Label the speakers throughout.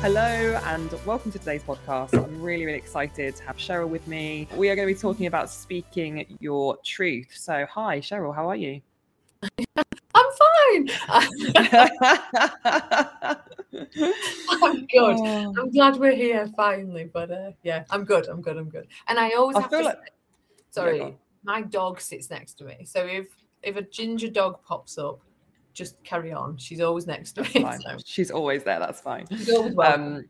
Speaker 1: Hello and welcome to today's podcast. I'm really, really excited to have Cheryl with me. We are going to be talking about speaking your truth. So, hi, Cheryl, how are you?
Speaker 2: I'm fine. I'm good.
Speaker 1: Oh.
Speaker 2: I'm glad we're here finally. But uh, yeah, I'm good. I'm good. I'm good. And I always
Speaker 1: I
Speaker 2: have
Speaker 1: feel
Speaker 2: to
Speaker 1: like-
Speaker 2: say- sorry,
Speaker 1: on.
Speaker 2: my dog sits next to me. So if if a ginger dog pops up, just carry on. She's always next to me.
Speaker 1: Fine.
Speaker 2: So
Speaker 1: She's always there. That's fine.
Speaker 2: she's always welcome.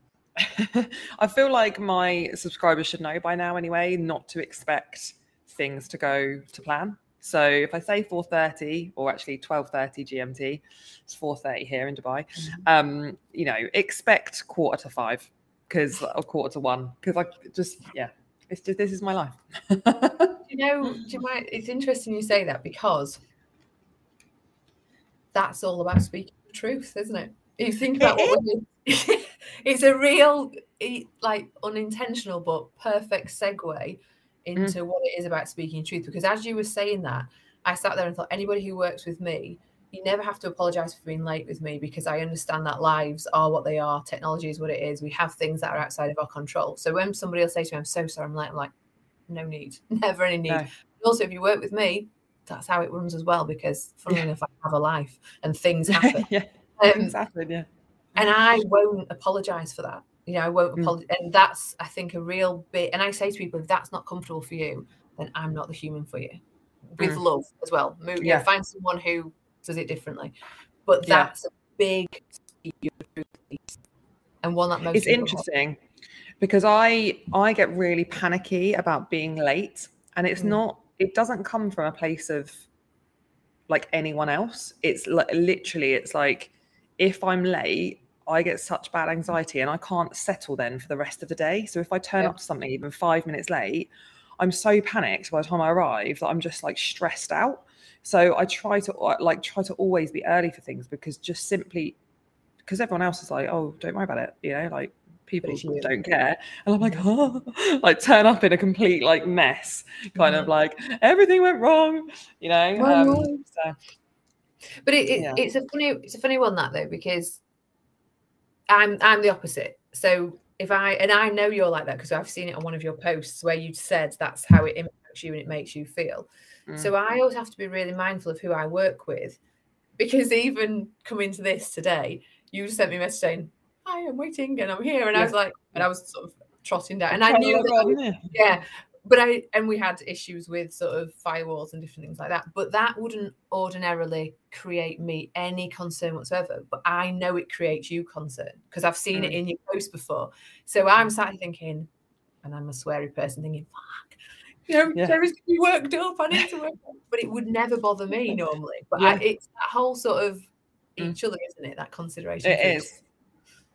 Speaker 1: Um, I feel like my subscribers should know by now, anyway, not to expect things to go to plan. So if I say 4:30 or actually 12:30 GMT, it's 4:30 here in Dubai.
Speaker 2: Mm-hmm.
Speaker 1: Um, you know, expect quarter to five because or quarter to one because I just yeah, it's just this is my life.
Speaker 2: you know, do you? It's interesting you say that because that's all about speaking the truth, isn't it? You think
Speaker 1: It
Speaker 2: about what we're it's a real, like, unintentional but perfect segue mm. into what it is about speaking truth. Because as you were saying that, I sat there and thought, anybody who works with me, you never have to apologize for being late with me because I understand that lives are what they are, technology is what it is. We have things that are outside of our control. So when somebody will say to me, I'm so sorry, I'm late, I'm like, no need, never any need.
Speaker 1: No.
Speaker 2: Also, if you work with me, that's how it runs as well. Because funnily enough, I have a life and things happen.
Speaker 1: yeah,
Speaker 2: Um,
Speaker 1: exactly. Yeah.
Speaker 2: and I won't apologize for that. You know, I won't
Speaker 1: Mm.
Speaker 2: apologize. And that's, I think, a real bit. And I say to people, if that's not comfortable for you, then I'm not the human for you. With
Speaker 1: Mm.
Speaker 2: love as well. Move,
Speaker 1: Yeah.
Speaker 2: find someone who does it differently. But
Speaker 1: Yeah.
Speaker 2: that's a big and one that most
Speaker 1: it's interesting because i i get really panicky about being late and it's
Speaker 2: Mm.
Speaker 1: not it doesn't come from a place of like anyone else. It's like literally it's like if i'm late i get such bad anxiety and i can't settle then for the rest of the day. So if i turn
Speaker 2: Yeah.
Speaker 1: up to something even five minutes late i'm so panicked by the time i arrive that i'm just like stressed out. So i try to uh, like try to always be early for things because just simply because everyone else is like, oh, don't worry about it, you know, like people don't care, and I'm like, oh, like turn up in a complete like mess, kind of like everything went wrong, you know.
Speaker 2: Mm-hmm.
Speaker 1: Um, so
Speaker 2: But it, it,
Speaker 1: Yeah.
Speaker 2: it's a funny it's a funny one that though because I'm I'm the opposite. So if I and I know you're like that because I've seen it on one of your posts where you said that's how it impacts you and it makes you feel.
Speaker 1: mm,
Speaker 2: So I always have to be really mindful of who I work with because even coming to this today, you sent me a message saying, "Hi, I'm waiting and I'm here," and I was like, and I was sort of trotting down, and I knew that I
Speaker 1: right,
Speaker 2: was
Speaker 1: yeah.
Speaker 2: yeah but i and we had issues with sort of firewalls and different things like that but that wouldn't ordinarily create me any concern whatsoever but i know it creates you concern because i've seen it
Speaker 1: Mm.
Speaker 2: in your post before so i'm sat thinking and i'm a sweary person thinking fuck you know
Speaker 1: Yeah.
Speaker 2: Sarah's gonna be worked up i need to work up. but it would never bother me normally but I, it's that whole sort of
Speaker 1: Mm.
Speaker 2: each other isn't it that consideration
Speaker 1: It is.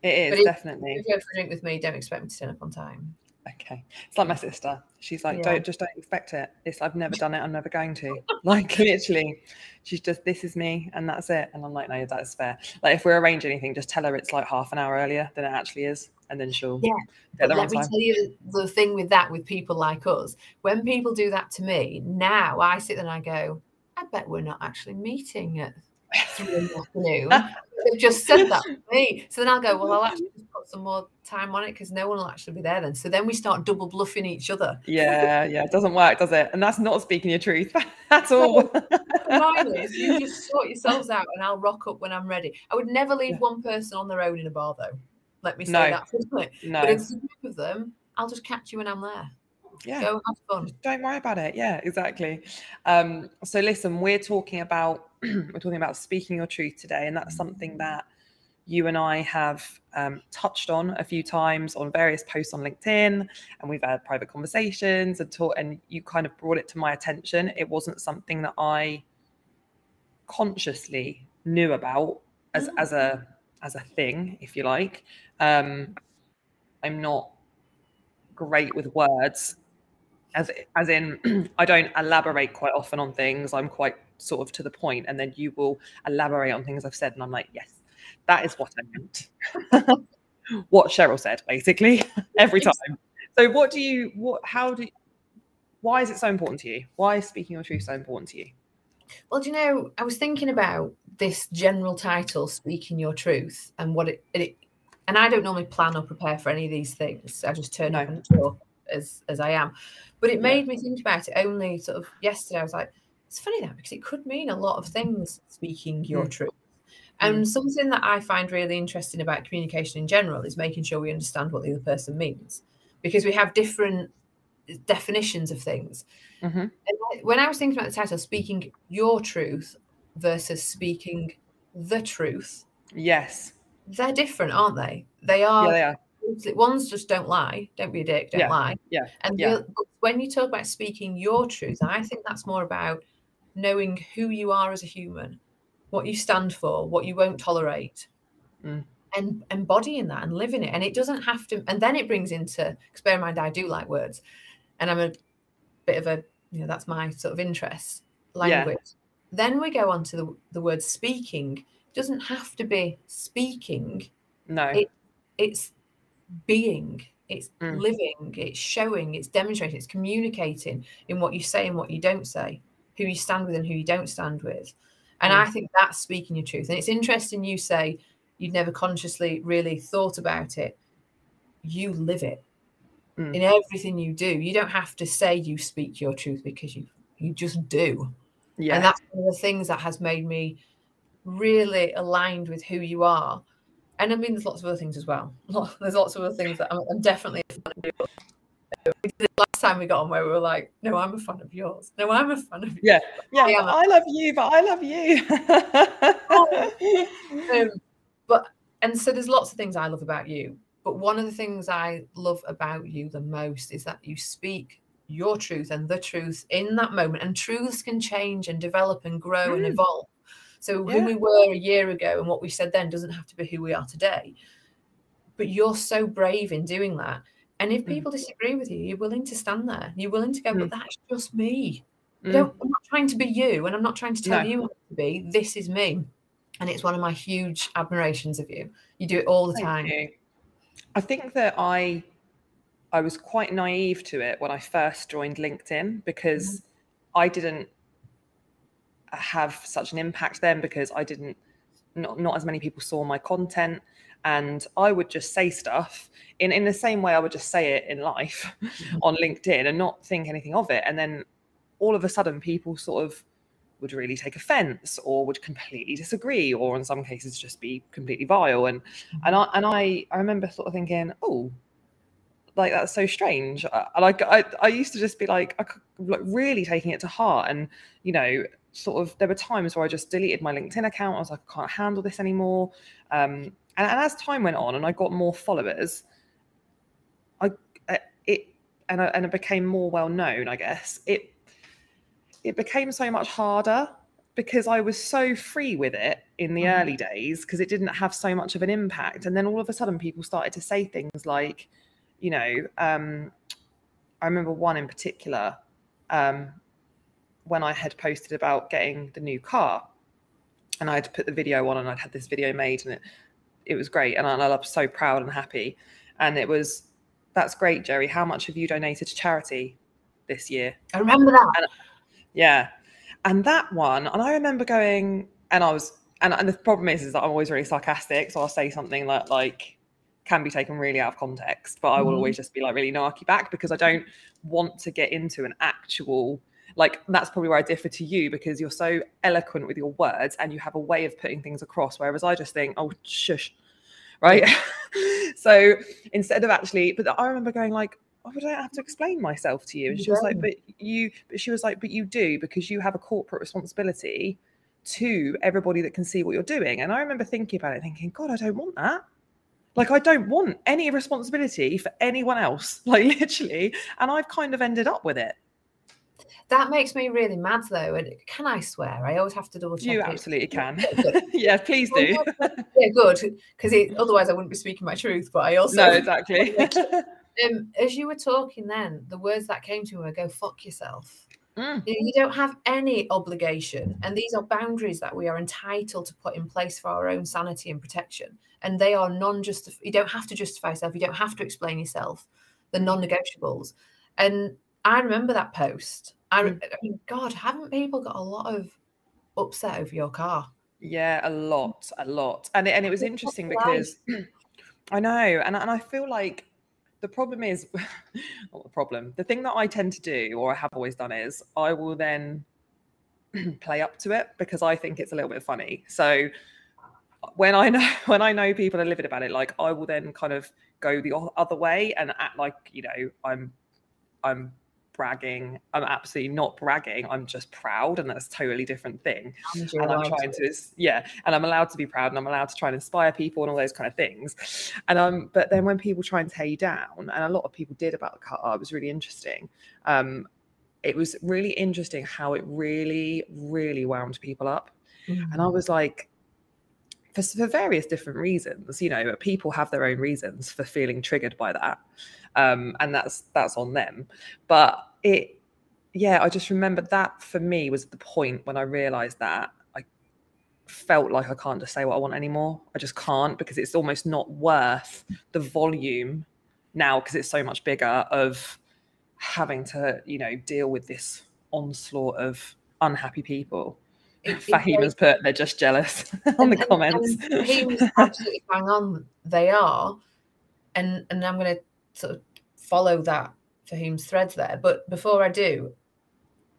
Speaker 1: It is
Speaker 2: it-
Speaker 1: definitely
Speaker 2: if you go for a drink with me don't expect me to turn up on time
Speaker 1: okay. It's like my sister. She's like,
Speaker 2: Yeah.
Speaker 1: don't just don't expect it. It's I've never done it. I'm never going to. Like literally, she's just this is me and that's it. And I'm like, no, that is fair. Like if we arrange anything, just tell her it's like half an hour earlier than it actually is, and then she'll
Speaker 2: Yeah,
Speaker 1: get there
Speaker 2: let me
Speaker 1: time.
Speaker 2: tell you the thing with that, with people like us, when people do that to me, now I sit there and I go, I bet we're not actually meeting at three in the afternoon. They've just said that to me. So then I'll go, well, I'll actually just put some more time on it because no one will actually be there then. So then we start double bluffing each other.
Speaker 1: Yeah, yeah, it doesn't work, does it? And that's not speaking your truth at all.
Speaker 2: Mine is you just sort yourselves out and I'll rock up when I'm ready. I would never leave
Speaker 1: Yeah.
Speaker 2: one person on their own in a bar though. Let me say
Speaker 1: No.
Speaker 2: that.
Speaker 1: no,
Speaker 2: But it's a group of them, I'll just catch you when I'm there.
Speaker 1: Yeah,
Speaker 2: Go have fun.
Speaker 1: just don't worry about it. Yeah, exactly. Um, so listen, we're talking about we're talking about speaking your truth today, and that's something that you and I have um, touched on a few times on various posts on LinkedIn, and we've had private conversations and taught, and you kind of brought it to my attention. It wasn't something that I consciously knew about as
Speaker 2: Mm.
Speaker 1: as a as a thing, if you like. Um, I'm not great with words, as as in I don't elaborate quite often on things. I'm quite sort of to the point, and then you will elaborate on things I've said, and I'm like, yes, that is what I meant. what Cheryl said, basically, every time. So, what do you? What? How do? Why is it so important to you? Why is speaking your truth so important to you?
Speaker 2: Well, do you know, I was thinking about this general title, "Speaking Your Truth," and what it, it and I don't normally plan or prepare for any of these things. I just turn
Speaker 1: No.
Speaker 2: up and talk as as I am. But it made me think about it only sort of yesterday. I was like, it's funny that because it could mean a lot of things speaking your truth. And something that I find really interesting about communication in general is making sure we understand what the other person means because we have different definitions of things.
Speaker 1: Mhm.
Speaker 2: And when I was thinking about the title, speaking your truth versus speaking the truth,
Speaker 1: Yes.
Speaker 2: they're different, aren't they? They are, Yeah,
Speaker 1: they are.
Speaker 2: One's just don't lie, don't be a dick, don't
Speaker 1: Yeah,
Speaker 2: lie.
Speaker 1: yeah,
Speaker 2: And
Speaker 1: yeah.
Speaker 2: when you talk about speaking your truth, I think that's more about knowing who you are as a human, what you stand for, what you won't tolerate,
Speaker 1: Mm.
Speaker 2: and embodying that and living it. And it doesn't have to. And then it brings into, because bear in mind, I do like words, and I'm a bit of a, you know, that's my sort of interest, language. Yeah. Then we go on to the, the word speaking. It doesn't have to be speaking
Speaker 1: No.
Speaker 2: It- it's being it's
Speaker 1: Mm.
Speaker 2: living it's showing it's demonstrating it's communicating in what you say and what you don't say who you stand with and who you don't stand with and
Speaker 1: Mm.
Speaker 2: i think that's speaking your truth and it's interesting you say you'd never consciously really thought about it you live it
Speaker 1: Mm.
Speaker 2: in everything you do you don't have to say you speak your truth because you you just do
Speaker 1: yeah.
Speaker 2: and that's one of the things that has made me really aligned with who you are. And I mean, there's lots of other things as well. There's lots of other things that I'm, I'm definitely a fan of yours. We did it Last time we got on, where we were like, "No, I'm a fan of yours. No, I'm a fan of yours.
Speaker 1: yeah. Yeah.
Speaker 2: I am
Speaker 1: but
Speaker 2: a-
Speaker 1: I love you, but I love you.
Speaker 2: Um, but and so there's lots of things I love about you. But one of the things I love about you the most is that you speak your truth and the truth in that moment. And truths can change and develop and grow and
Speaker 1: Mm.
Speaker 2: evolve. So who we were a year ago and what we said then doesn't have to be who we are today. But you're so brave in doing that. And if
Speaker 1: Mm.
Speaker 2: people disagree with you, you're willing to stand there. You're willing to go, but that's just me.
Speaker 1: Mm.
Speaker 2: don't, I'm not trying to be you, and I'm not trying to tell
Speaker 1: No.
Speaker 2: you what to be. This is me, and it's one of my huge admirations of you. You do it all the
Speaker 1: Thank
Speaker 2: time.
Speaker 1: you. I think that I I was quite naive to it when I first joined LinkedIn because I didn't have such an impact then because I didn't not not as many people saw my content. And I would just say stuff in in the same way I would just say it in life on LinkedIn and not think anything of it. And then all of a sudden people sort of would really take offense or would completely disagree or in some cases just be completely vile. And and I and I I remember sort of thinking oh like that's so strange I like I, I used to just be like I, like really taking it to heart and you know sort of there were times where I just deleted my LinkedIn account I was like I can't handle this anymore um and, and as time went on and I got more followers I it and I, and it became more well known I guess it it became so much harder because I was so free with it in the
Speaker 2: Mhm.
Speaker 1: early days because it didn't have so much of an impact. And then all of a sudden, people started to say things like, you know, um, I remember one in particular um, when I had posted about getting the new car, and I had put the video on, and I'd had this video made, and it it was great, and I, and I was so proud and happy. And it was, that's great, Jerry. How much have you donated to charity this year?
Speaker 2: I remember that.
Speaker 1: Yeah. And that one, and I remember going, and I was, and, and the problem is, is that I'm always really sarcastic. So I'll say something that like can be taken really out of context, but I will
Speaker 2: Mhm.
Speaker 1: always just be like really narky back because I don't want to get into an actual, like, that's probably where I differ to you because you're so eloquent with your words and you have a way of putting things across. Whereas I just think, oh, shush. Right. so instead of actually, but I remember going like, oh, I don't have to explain myself to you. And she was like, but you, but she was like, but you do because you have a corporate responsibility to everybody that can see what you're doing. And I remember thinking about it, thinking, God, I don't want that. Like, I don't want any responsibility for anyone else, like literally. And I've kind of ended up with it.
Speaker 2: That makes me really mad, though. And can I swear? I always have to double check.
Speaker 1: You
Speaker 2: it.
Speaker 1: absolutely can.
Speaker 2: Yeah,
Speaker 1: please do.
Speaker 2: yeah, good. Because otherwise, I wouldn't be speaking my truth. But I also,
Speaker 1: no, exactly.
Speaker 2: um, as you were talking, then the words that came to me were "go fuck yourself."
Speaker 1: Mm.
Speaker 2: You don't have any obligation, and these are boundaries that we are entitled to put in place for our own sanity and protection. And they are non-just. You don't have to justify yourself. You don't have to explain yourself. The non-negotiables. And I remember that post. I,
Speaker 1: Mm.
Speaker 2: I mean, God, haven't people got a lot of upset over your car?
Speaker 1: Yeah, a lot, a lot. And it, and it was interesting because I know, and and I feel like the problem is not the problem. The thing that I tend to do, or I have always done, is I will then play up to it because I think it's a little bit funny. So when I know when I know people are livid about it, like I will then kind of go the other way and act like you know I'm I'm bragging. I'm absolutely not bragging. I'm just proud, and that's a totally different thing. And I'm trying to, yeah, and I'm allowed to be proud, and I'm allowed to try and inspire people and all those kind of things. And um, but then when people try and tear you down, and a lot of people did about the cut it was really interesting. Um, it was really interesting how it really, really wound people up. Mm-hmm. And I mm. was like, for, for various different reasons, you know, people have their own reasons for feeling triggered by that. Um, and that's that's on them. But it yeah, I just remember that for me was the point when I realized that I felt like I can't just say what I want anymore. I just can't because it's almost not worth the volume now because it's so much bigger of having to, you know, deal with this onslaught of unhappy people. Fahim has put they're just jealous on the and, comments.
Speaker 2: And he was absolutely bang on. They are, and and I'm going to sort of follow that Fahim's threads there. But before I do,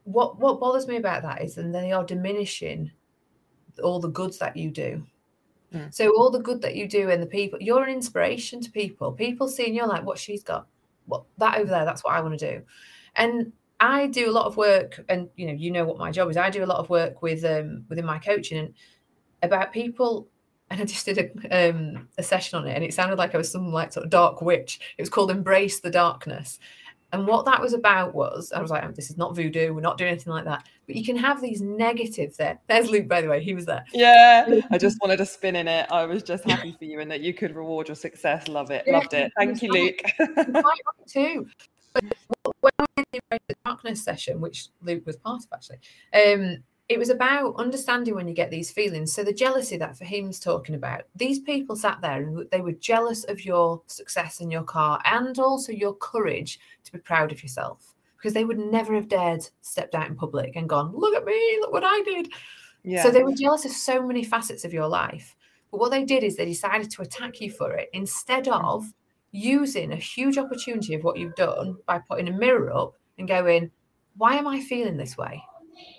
Speaker 2: what what bothers me about that is, and they are diminishing all the goods that you do. Mm. So all the good that you do and the people, you're an inspiration to people. People seeing you're like, what she's got, what that over there, that's what I want to do. And I do a lot of work, and you know, you know what my job is. I do a lot of work with um within my coaching and about people. And I just did a um a session on it, and it sounded like I was some like sort of dark witch. It was called Embrace the Darkness. And what that was about was, I was like, oh, this is not voodoo. We're not doing anything like that. But you can have these negatives there. There's Luke, by the way. He was there.
Speaker 1: Yeah. I just wanted to spin in it. I was just happy for you and that you could reward your success. Love it. Loved it. Thank you, Luke.
Speaker 2: too. But when we did the darkness session, which Luke was part of actually, um, it was about understanding when you get these feelings. So the jealousy that Fahim's talking about, these people sat there and they were jealous of your success in your car and also your courage to be proud of yourself because they would never have dared stepped out in public and gone, look at me, look what I did. Yeah. So they were jealous of so many facets of your life. But what they did is they decided to attack you for it instead of using a huge opportunity of what you've done by putting a mirror up and going, why am I feeling this way?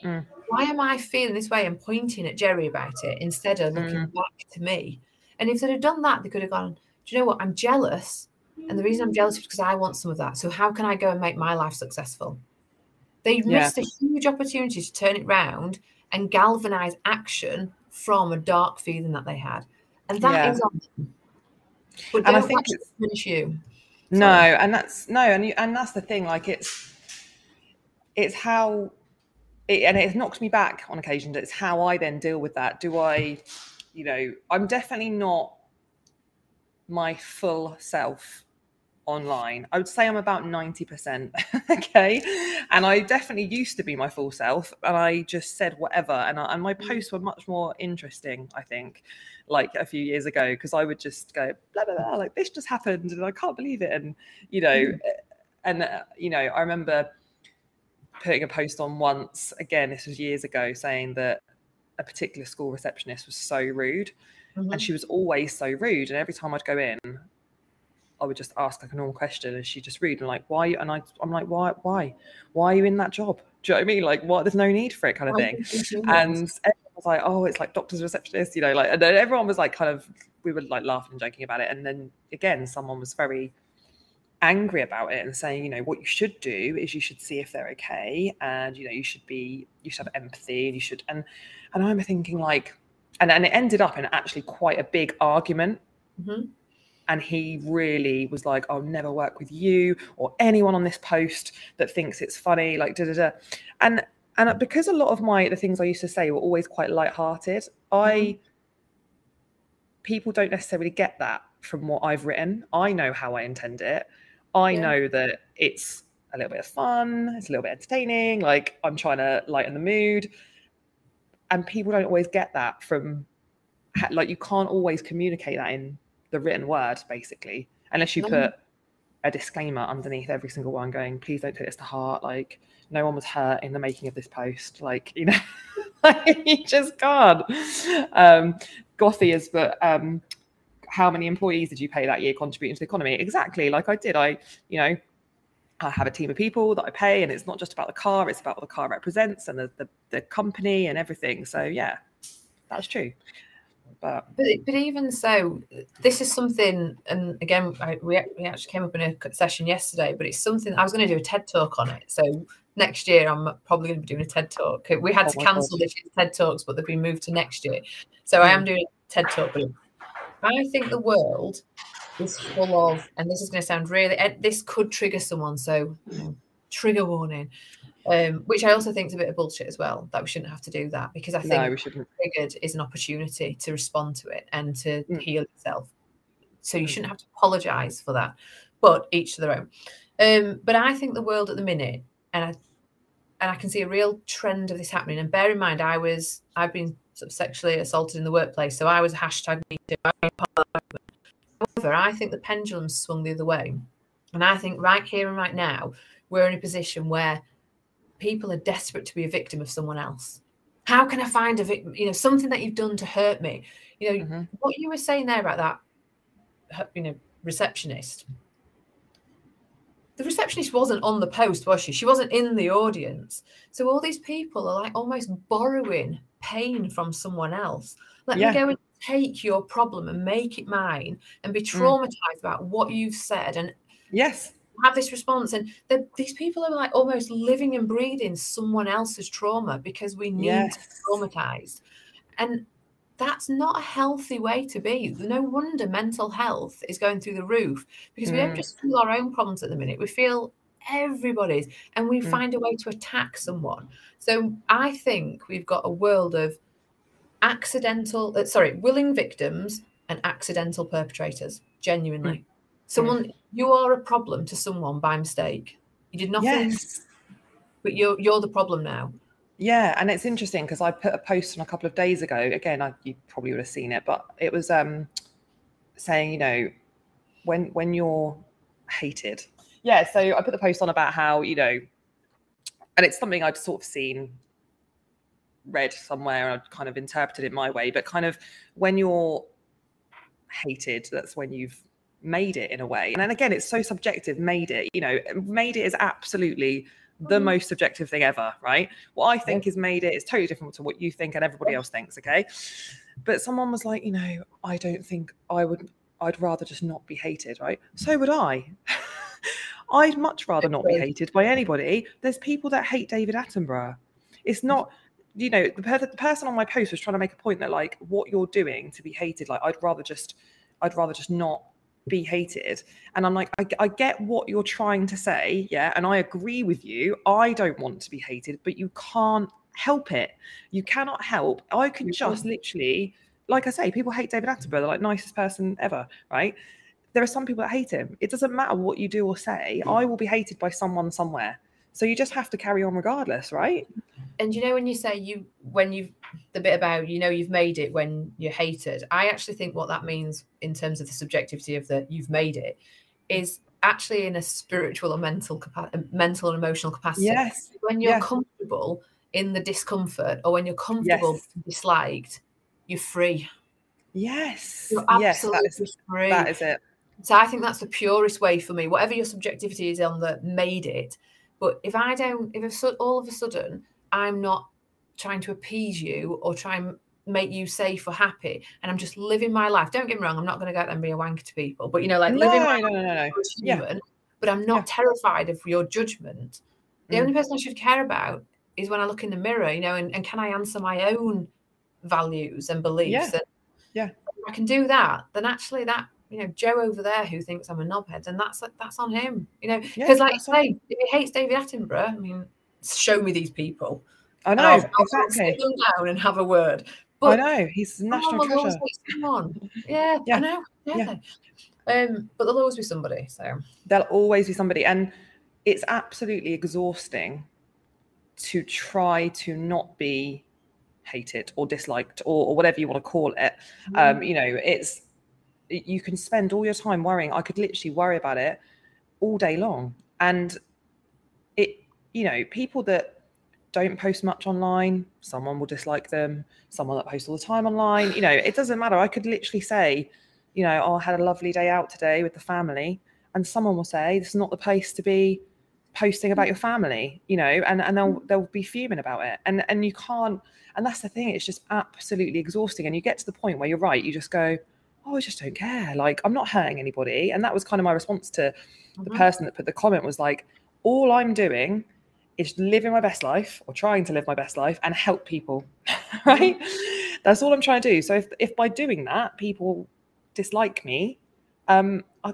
Speaker 2: Mm. Why am I feeling this way and pointing at Jerry about it instead of looking mm. back to me? And if they'd have done that, they could have gone, Do you know what? I'm jealous. And the reason I'm jealous is because I want some of that. So how can I go and make my life successful? They yeah. missed a huge opportunity to turn it round and galvanize action from a dark feeling that they had. And that yeah. is on them. But and I think it's finish you.
Speaker 1: No, and that's no, and you, and that's the thing. Like it's it's how it, and it knocks me back on occasion. It's how I then deal with that. Do I, you know, I'm definitely not my full self online. I would say I'm about 90%. okay. And I definitely used to be my full self. And I just said whatever. And, I, and my mm. posts were much more interesting, I think, like a few years ago, because I would just go, blah, blah, blah, like this just happened. And I can't believe it. And, you know, mm. and, uh, you know, I remember putting a post on once again this was years ago saying that a particular school receptionist was so rude mm-hmm. and she was always so rude and every time i'd go in i would just ask like a normal question and she just rude and like why and I, i'm like why why why are you in that job do you know what i mean like what there's no need for it kind of thing and was like oh it's like doctor's receptionist you know like and then everyone was like kind of we were like laughing and joking about it and then again someone was very angry about it and saying, you know, what you should do is you should see if they're okay, and you know, you should be, you should have empathy, and you should, and and I'm thinking like, and and it ended up in actually quite a big argument. Mm-hmm. And he really was like, I'll never work with you or anyone on this post that thinks it's funny, like da da da. And and because a lot of my the things I used to say were always quite light-hearted, I mm-hmm. people don't necessarily get that from what I've written. I know how I intend it. I yeah. know that it's a little bit of fun, it's a little bit entertaining, like I'm trying to lighten the mood. And people don't always get that from, like, you can't always communicate that in the written word, basically, unless you put a disclaimer underneath every single one going, please don't take this to heart. Like, no one was hurt in the making of this post. Like, you know, you just can't. Um, Gothy is, but um, how many employees did you pay that year contributing to the economy? Exactly, like I did. I, you know, I have a team of people that I pay, and it's not just about the car; it's about what the car represents and the the, the company and everything. So yeah, that's true. But,
Speaker 2: but but even so, this is something, and again, I, we we actually came up in a session yesterday, but it's something I was going to do a TED talk on it. So next year, I'm probably going to be doing a TED talk. We had oh to cancel this year's TED talks, but they've been moved to next year. So I am mm. doing a TED talk. But I think the world is full of, and this is going to sound really, this could trigger someone. So, trigger warning. Um, which I also think is a bit of bullshit as well. That we shouldn't have to do that because I think no, we shouldn't. triggered is an opportunity to respond to it and to mm. heal itself. So you mm. shouldn't have to apologise for that, but each to their own. Um, but I think the world at the minute, and I and I can see a real trend of this happening. And bear in mind, I was I've been sort of sexually assaulted in the workplace, so I was a hashtag me too. However, I think the pendulum swung the other way, and I think right here and right now we're in a position where people are desperate to be a victim of someone else. How can I find a victim? You know, something that you've done to hurt me. You know, mm-hmm. what you were saying there about that, you know, receptionist the receptionist wasn't on the post, was she? She wasn't in the audience. So all these people are like almost borrowing pain from someone else. Let yeah. me go and take your problem and make it mine and be mm. traumatized mm. about what you've said and
Speaker 1: yes
Speaker 2: have this response and these people are like almost living and breathing someone else's trauma because we need yes. to be traumatized and that's not a healthy way to be. No wonder mental health is going through the roof because mm. we don't mm. just feel our own problems at the minute. We feel everybody's and we mm. find a way to attack someone. So I think we've got a world of accidental, uh, sorry, willing victims and accidental perpetrators, genuinely. Mm. Someone, mm. you are a problem to someone by mistake. You did nothing, yes. but you're, you're the problem now.
Speaker 1: Yeah, and it's interesting because I put a post on a couple of days ago. Again, I, you probably would have seen it, but it was um, saying, you know, when when you're hated. Yeah, so I put the post on about how you know, and it's something I'd sort of seen, read somewhere, and I'd kind of interpreted it my way. But kind of when you're hated, that's when you've made it in a way. And then again, it's so subjective. Made it, you know, made it is absolutely the mm-hmm. most subjective thing ever, right? What I think has made it is totally different to what you think and everybody else thinks, okay? But someone was like, you know, I don't think I would, I'd rather just not be hated, right? So would I. I'd much rather not be hated by anybody. There's people that hate David Attenborough. It's not, you know, the, the person on my post was trying to make a point that like what you're doing to be hated, like I'd rather just, I'd rather just not be hated. And I'm like, I, I, get what you're trying to say. Yeah. And I agree with you. I don't want to be hated, but you can't help it. You cannot help. I can just literally, like I say, people hate David Attenborough. They're like nicest person ever, right? There are some people that hate him. It doesn't matter what you do or say. I will be hated by someone somewhere. So you just have to carry on regardless, right?
Speaker 2: And you know when you say you when you've the bit about you know you've made it when you're hated, I actually think what that means in terms of the subjectivity of the you've made it is actually in a spiritual or mental capacity, mental and emotional capacity.
Speaker 1: Yes.
Speaker 2: When you're yes. comfortable in the discomfort or when you're comfortable yes. disliked, you're free.
Speaker 1: Yes.
Speaker 2: You're absolutely
Speaker 1: yes, that is,
Speaker 2: free.
Speaker 1: That is it.
Speaker 2: So I think that's the purest way for me. Whatever your subjectivity is on the made it, but if I don't, if all of a sudden I'm not trying to appease you or try and make you safe or happy, and I'm just living my life. Don't get me wrong, I'm not going to go out there and be a wanker to people, but you know, like
Speaker 1: no,
Speaker 2: living
Speaker 1: my life. no, no, no, no.
Speaker 2: human. Yeah. But I'm not yeah. terrified of your judgment. The mm. only person I should care about is when I look in the mirror, you know, and, and can I answer my own values and beliefs?
Speaker 1: Yeah.
Speaker 2: And
Speaker 1: yeah.
Speaker 2: I can do that, then actually that you know, Joe over there who thinks I'm a knobhead, and that's that's on him. You know, because yeah, like I say, if he hates David Attenborough, I mean, show me these people.
Speaker 1: I know I'll, I'll
Speaker 2: sit them down and have a word.
Speaker 1: But I know he's national treasure.
Speaker 2: Come on, yeah, yeah, I know. Yeah. yeah. Um, but there'll always be somebody. So
Speaker 1: there'll always be somebody, and it's absolutely exhausting to try to not be hated or disliked or, or whatever you want to call it. Mm. Um, you know, it's you can spend all your time worrying. I could literally worry about it all day long. And it, you know, people that don't post much online, someone will dislike them, someone that posts all the time online, you know, it doesn't matter. I could literally say, you know, oh, I had a lovely day out today with the family, and someone will say, this is not the place to be posting about your family, you know, and, and they'll mm. they'll be fuming about it. And and you can't and that's the thing, it's just absolutely exhausting. And you get to the point where you're right, you just go, Oh, I just don't care. Like I'm not hurting anybody. And that was kind of my response to the mm-hmm. person that put the comment was like, all I'm doing is living my best life or trying to live my best life and help people. right? Mm-hmm. That's all I'm trying to do. So if if by doing that people dislike me, um, I,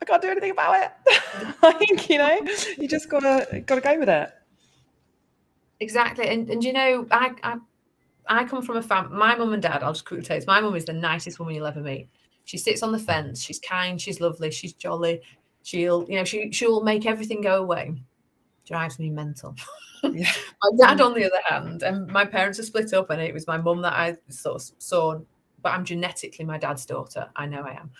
Speaker 1: I can't do anything about it. like, you know, you just gotta gotta go with it.
Speaker 2: Exactly. And and you know, I I, I come from a family. My mum and dad, I'll just quickly tell you, my mum is the nicest woman you'll ever meet. She sits on the fence, she's kind, she's lovely, she's jolly. She'll, you know, she she'll make everything go away. Drives me mental. Yeah. my dad, on the other hand, and my parents are split up, and it was my mum that I sort of saw, but I'm genetically my dad's daughter. I know I am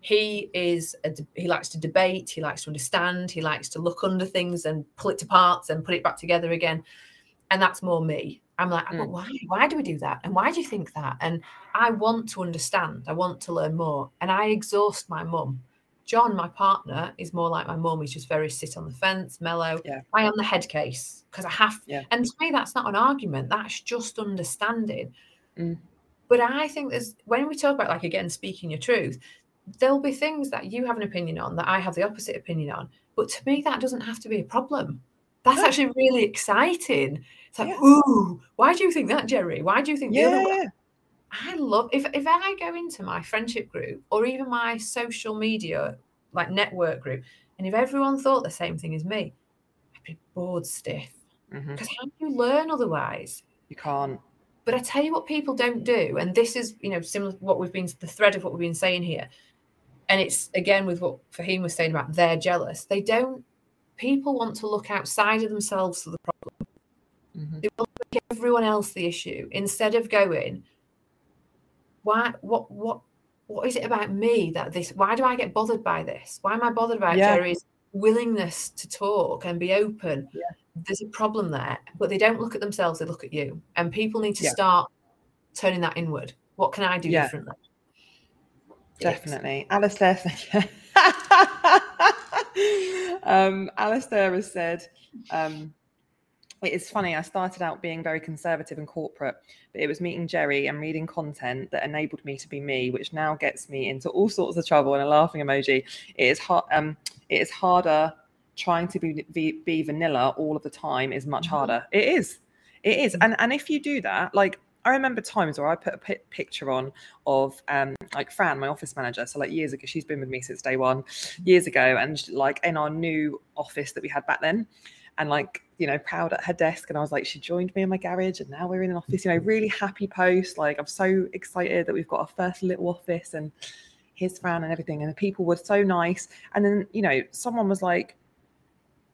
Speaker 2: he is a, he likes to debate he likes to understand he likes to look under things and pull it to parts and put it back together again and that's more me i'm like mm. why why do we do that and why do you think that and i want to understand i want to learn more and i exhaust my mum john my partner is more like my mum he's just very sit on the fence mellow yeah. i am the head case because i have yeah. and to me that's not an argument that's just understanding mm. But I think there's when we talk about like again speaking your truth, there'll be things that you have an opinion on that I have the opposite opinion on. But to me, that doesn't have to be a problem. That's actually really exciting. It's like, yeah. ooh, why do you think that, Jerry? Why do you think yeah, the other way? I love if if I go into my friendship group or even my social media like network group, and if everyone thought the same thing as me, I'd be bored stiff. Because mm-hmm. how do you learn otherwise?
Speaker 1: You can't.
Speaker 2: But I tell you what people don't do, and this is, you know, similar to what we've been the thread of what we've been saying here and it's again with what Fahim was saying about they're jealous. They don't. People want to look outside of themselves for the problem. Mm-hmm. They want to make everyone else the issue instead of going. Why? What? What? What is it about me that this? Why do I get bothered by this? Why am I bothered about yeah. Jerry's willingness to talk and be open? Yeah. There's a problem there, but they don't look at themselves. They look at you, and people need to yeah. start turning that inward. What can I do differently?
Speaker 1: Definitely. Alistair um, Alistair has said, um, it is funny. I started out being very conservative and corporate, but it was meeting Jerry and reading content that enabled me to be me, which now gets me into all sorts of trouble. And a laughing emoji. It is hard. Um, it is harder trying to be, be, be vanilla all of the time. Is much harder. It is. It is. Mm-hmm. And and if you do that, like I remember times where I put a p- picture on of um, like Fran, my office manager. So like years ago, she's been with me since day one, years ago, and like in our new office that we had back then, and like you know proud at her desk. And I was like, she joined me in my garage, and now we're in an office. You know, really happy post. Like I'm so excited that we've got our first little office, and here's Fran and everything. And the people were so nice. And then you know, someone was like,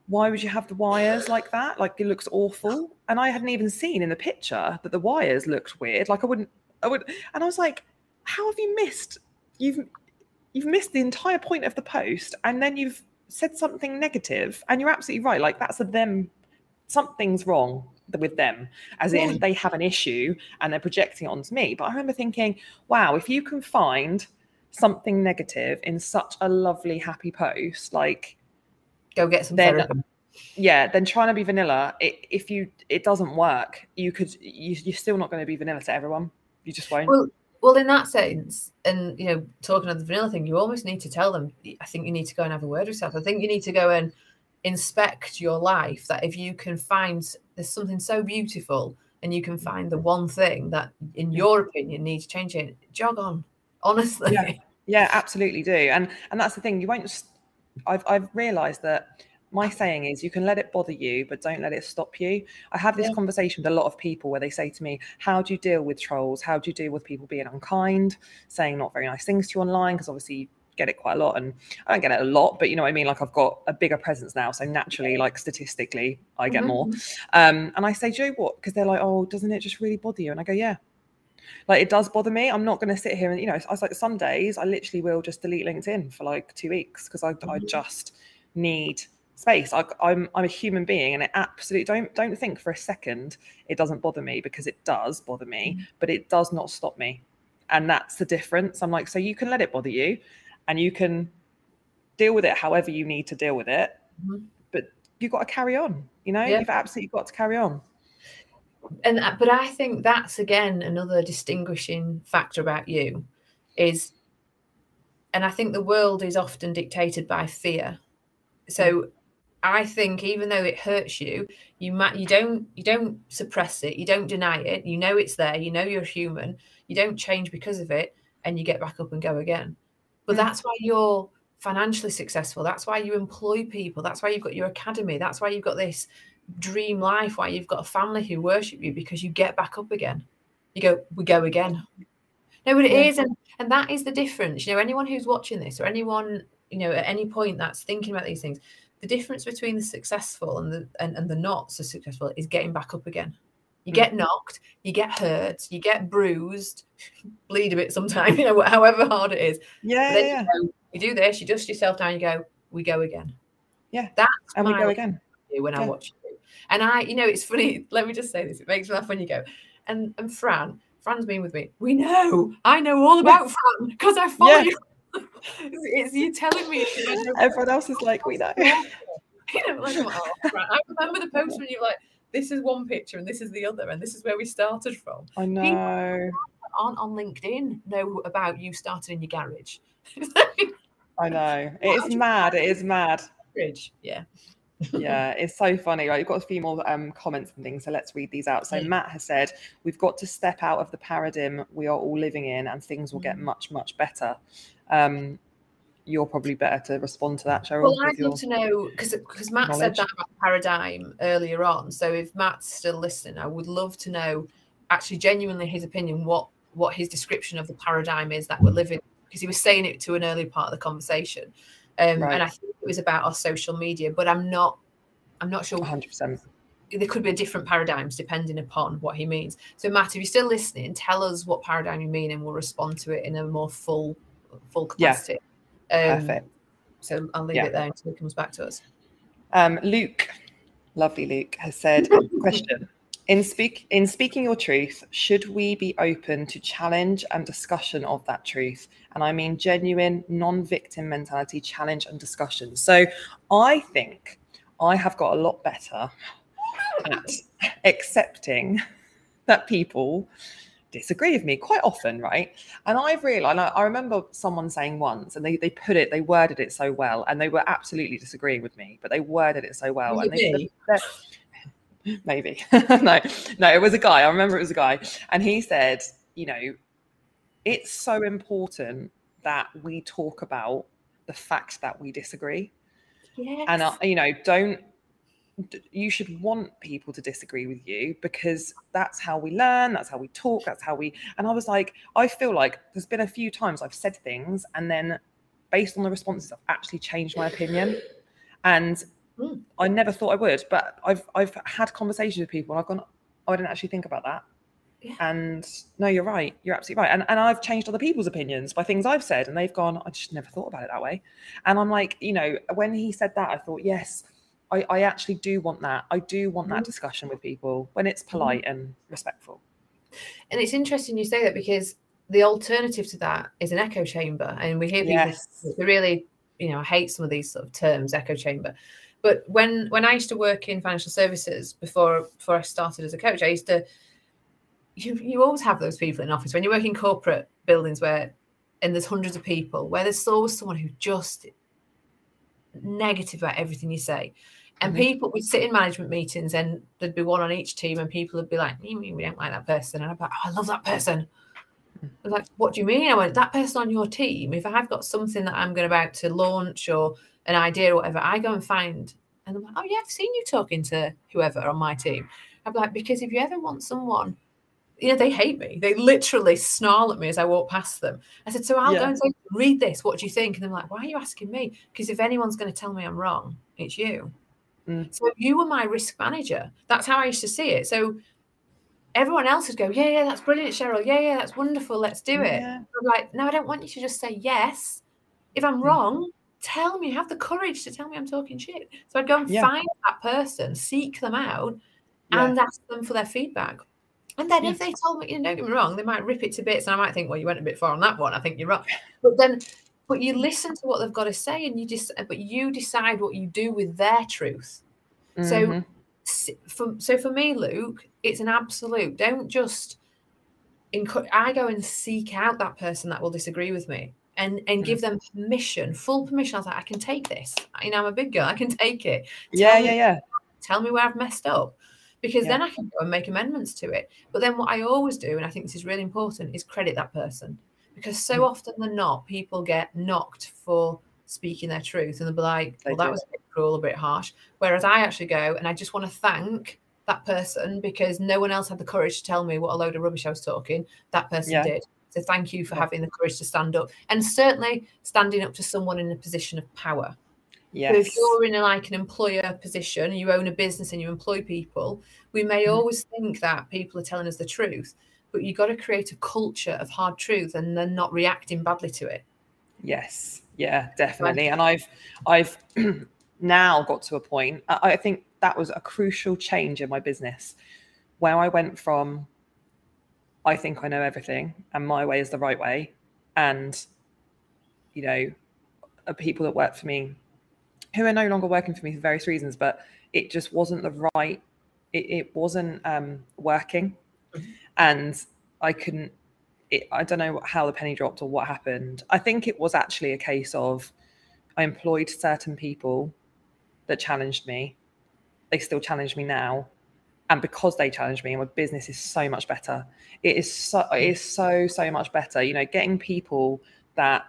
Speaker 1: why would you have the wires like that? Like it looks awful. And I hadn't even seen in the picture that the wires looked weird. Like I wouldn't, I would, and I was like, how have you missed? You've you've missed the entire point of the post, and then you've said something negative, and you're absolutely right. Like that's a them. Something's wrong with them, as in they have an issue and they're projecting it onto me. But I remember thinking, wow, if you can find something negative in such a lovely, happy post, like
Speaker 2: go get some then, therapy.
Speaker 1: Yeah, then trying to be vanilla, it, if you it doesn't work, you could you, you're still not going to be vanilla to everyone. You just won't.
Speaker 2: Well, well, in that sense, and you know, talking of the vanilla thing, you almost need to tell them. I think you need to go and have a word with yourself. I think you need to go and inspect your life. That if you can find there's something so beautiful, and you can find the one thing that, in your opinion, needs changing, jog on. Honestly,
Speaker 1: yeah, yeah absolutely do. And and that's the thing. You won't I've I've realised that my saying is you can let it bother you but don't let it stop you. I have this yeah. conversation with a lot of people where they say to me how do you deal with trolls? How do you deal with people being unkind? Saying not very nice things to you online because obviously you get it quite a lot and i don't get it a lot but you know what i mean? Like i've got a bigger presence now so naturally like statistically i get mm-hmm. more. Um and i say do you know what? Because they're like oh doesn't it just really bother you? And i go yeah like it does bother me. I'm not going to sit here and you know, I was like some days I literally will just delete LinkedIn for like two weeks because I, mm-hmm. I just need space. I, I'm I'm a human being, and it absolutely don't don't think for a second it doesn't bother me because it does bother me, mm-hmm. but it does not stop me And that's the difference. I'm like, so you can let it bother you and you can deal with it however you need to deal with it. Mm-hmm. But you've got to carry on, you know, yeah. you've absolutely got to carry on.
Speaker 2: And but I think that's again another distinguishing factor about you is and I think the world is often dictated by fear. So I think even though it hurts you, you might you don't you don't suppress it, you don't deny it. You know it's there. You know you're human. You don't change because of it, and you get back up and go again. But mm. that's why you're financially successful. That's why you employ people. That's why you've got your academy. That's why you've got this dream life. Why you've got a family who worship you because you get back up again. You go, we go again. No, but it yeah. is, and and that is the difference. You know, anyone who's watching this or anyone you know at any point that's thinking about these things the difference between the successful and the and, and the not so successful is getting back up again. You get mm. knocked, you get hurt, you get bruised, bleed a bit sometimes, you know, however hard it is.
Speaker 1: Yeah. yeah.
Speaker 2: You, go, you, do this, you dust yourself down, you go, we go again.
Speaker 1: Yeah.
Speaker 2: That's
Speaker 1: and we go again.
Speaker 2: When yeah. I watch. And I, you know, it's funny. Let me just say this. It makes me laugh when you go. And and Fran, Fran's been with me. We know. I know all about Fran because I follow yeah. you it's, you telling me.
Speaker 1: Everyone else is like, we know.
Speaker 2: You know, like, oh, I remember the post when you're like, this is one picture and this is the other, and this is where we started from.
Speaker 1: I know. People
Speaker 2: aren't on LinkedIn know about you starting in your garage.
Speaker 1: I know. It is mad. It is mad.
Speaker 2: Bridge. yeah.
Speaker 1: Yeah, it's so funny, right? We've got a few more um, comments and things, so let's read these out. So. Matt has said, "We've got to step out of the paradigm we are all living in, and things will get mm. much, much better." Um, you're probably better to respond to that, Cheryl.
Speaker 2: Well, I'd love to know because because Matt knowledge. said that about paradigm earlier on. So if Matt's still listening, I would love to know actually genuinely his opinion, what what his description of the paradigm is that we're living because he was saying it to an early part of the conversation. Um, right. and I think it was about our social media, but I'm not I'm not sure
Speaker 1: 100 percent
Speaker 2: there could be a different paradigms depending upon what he means. So, Matt, if you're still listening, tell us what paradigm you mean, and we'll respond to it in a more full full capacity.
Speaker 1: Yeah. Um, Perfect.
Speaker 2: So I'll leave yeah. it there until he comes back to us.
Speaker 1: Um, Luke, lovely Luke, has said, question. In speak in speaking your truth, should we be open to challenge and discussion of that truth? And I mean genuine, non-victim mentality challenge and discussion. So I think I have got a lot better at accepting that people disagree with me quite often, right? And I've realized, I remember someone saying once, and they, they put it, they worded it so well, and they were absolutely disagreeing with me, but they worded it so well. and they, maybe no, no, it was a guy. I remember it was a guy, and he said, you know, it's so important that we talk about the fact that we disagree.
Speaker 2: Yes.
Speaker 1: And, uh, you know, don't you should want people to disagree with you because that's how we learn that's how we talk that's how we and i was like i feel like there's been a few times i've said things and then based on the responses i've actually changed my opinion and mm. i never thought i would but i've i've had conversations with people and i've gone oh, i didn't actually think about that yeah. and no you're right you're absolutely right and, and i've changed other people's opinions by things i've said and they've gone i just never thought about it that way and i'm like you know when he said that i thought yes I, I actually do want that. I do want that mm-hmm. discussion with people when it's mm-hmm. polite and respectful.
Speaker 2: And it's interesting you say that because the alternative to that is an echo chamber. And we hear people yes. really, you know, I hate some of these sort of terms, echo chamber. But when when I used to work in financial services before before I started as a coach, I used to you, you always have those people in office when you work in corporate buildings where and there's hundreds of people where there's always someone who just negative about everything you say. And mm-hmm. people would sit in management meetings and there'd be one on each team, and people would be like, We don't like that person. And I'm like, oh, I love that person. I'm like, what do you mean? I went, that person on your team, if I've got something that I'm going about to launch or an idea or whatever, I go and find, and I'm like, oh, yeah, I've seen you talking to whoever on my team. I'm like, because if you ever want someone you know, they hate me. They literally snarl at me as I walk past them. I said, so I'll yeah. go and say, read this. What do you think? And they're like, why are you asking me? Because if anyone's going to tell me I'm wrong, it's you. Mm. So you were my risk manager. That's how I used to see it. So everyone else would go, yeah, yeah, that's brilliant, Cheryl. Yeah, yeah, that's wonderful. Let's do it. Yeah. I'm like, no, I don't want you to just say yes. If I'm mm. wrong, tell me. Have the courage to tell me I'm talking shit. So I'd go and yeah. find that person, seek them out, and ask them for their feedback And then if they told me, you know, don't get me wrong, they might rip it to bits, and I might think, well, you went a bit far on that one. I think you're right. But then, but you listen to what they've got to say, and you just, but you decide what you do with their truth.
Speaker 1: Mhm.
Speaker 2: So, for so for me, Luke, it's an absolute. Don't just. I go and seek out that person that will disagree with me, and and give them permission, full permission. I was like, I can take this. You know, I'm a big girl. I can take it.
Speaker 1: yeah,
Speaker 2: Tell me-
Speaker 1: yeah, yeah.
Speaker 2: tell me where I've messed up because
Speaker 1: Yeah.
Speaker 2: then I can go and make amendments to it. But then what I always do, and I think this is really important, is credit that person because so
Speaker 1: Mm.
Speaker 2: often than not, people get knocked for speaking their truth and they'll be like, well, that was a bit cruel, a bit harsh. Whereas I actually go and I just want to thank that person because no one else had the courage to tell me what a load of rubbish I was talking. That person
Speaker 1: Yeah.
Speaker 2: did. So thank you for having the courage to stand up and certainly standing up to someone in a position of power. So if you're in a, like an employer position and you own a business and you employ people, we may
Speaker 1: Mhm.
Speaker 2: always think that people are telling us the truth, but you've got to create a culture of hard truth and then not reacting badly to it.
Speaker 1: Yes, yeah, definitely. And I've I've now got to a point. I, I think that was a crucial change in my business, where I went from I think I know everything and my way is the right way, and you know, people that work for me who are no longer working for me for various reasons, but it just wasn't the right. It, it wasn't um, working,
Speaker 2: Mhm.
Speaker 1: and I couldn't it, I don't know how the penny dropped or what happened. I think it was actually a case of I employed certain people that challenged me. They still challenge me now. And because they challenged me, my business is so much better. It is so it is so, so much better. You know, getting people that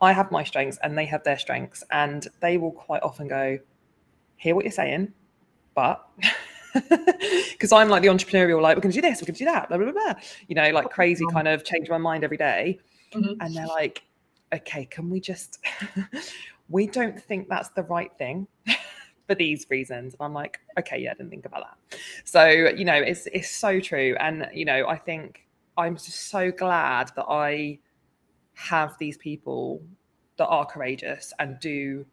Speaker 1: I have my strengths and they have their strengths, and they will quite often go, hear what you're saying, but because I'm like the entrepreneurial, like we're going to do this, we're going to do that, blah blah blah. You know, like crazy kind of change my mind every day.
Speaker 2: Mhm.
Speaker 1: and they're like, okay, can we just? we don't think that's the right thing for these reasons. And I'm like, okay, yeah, I didn't think about that. So you know, it's it's so true, and you know, I think I'm just so glad that I have these people that are courageous and do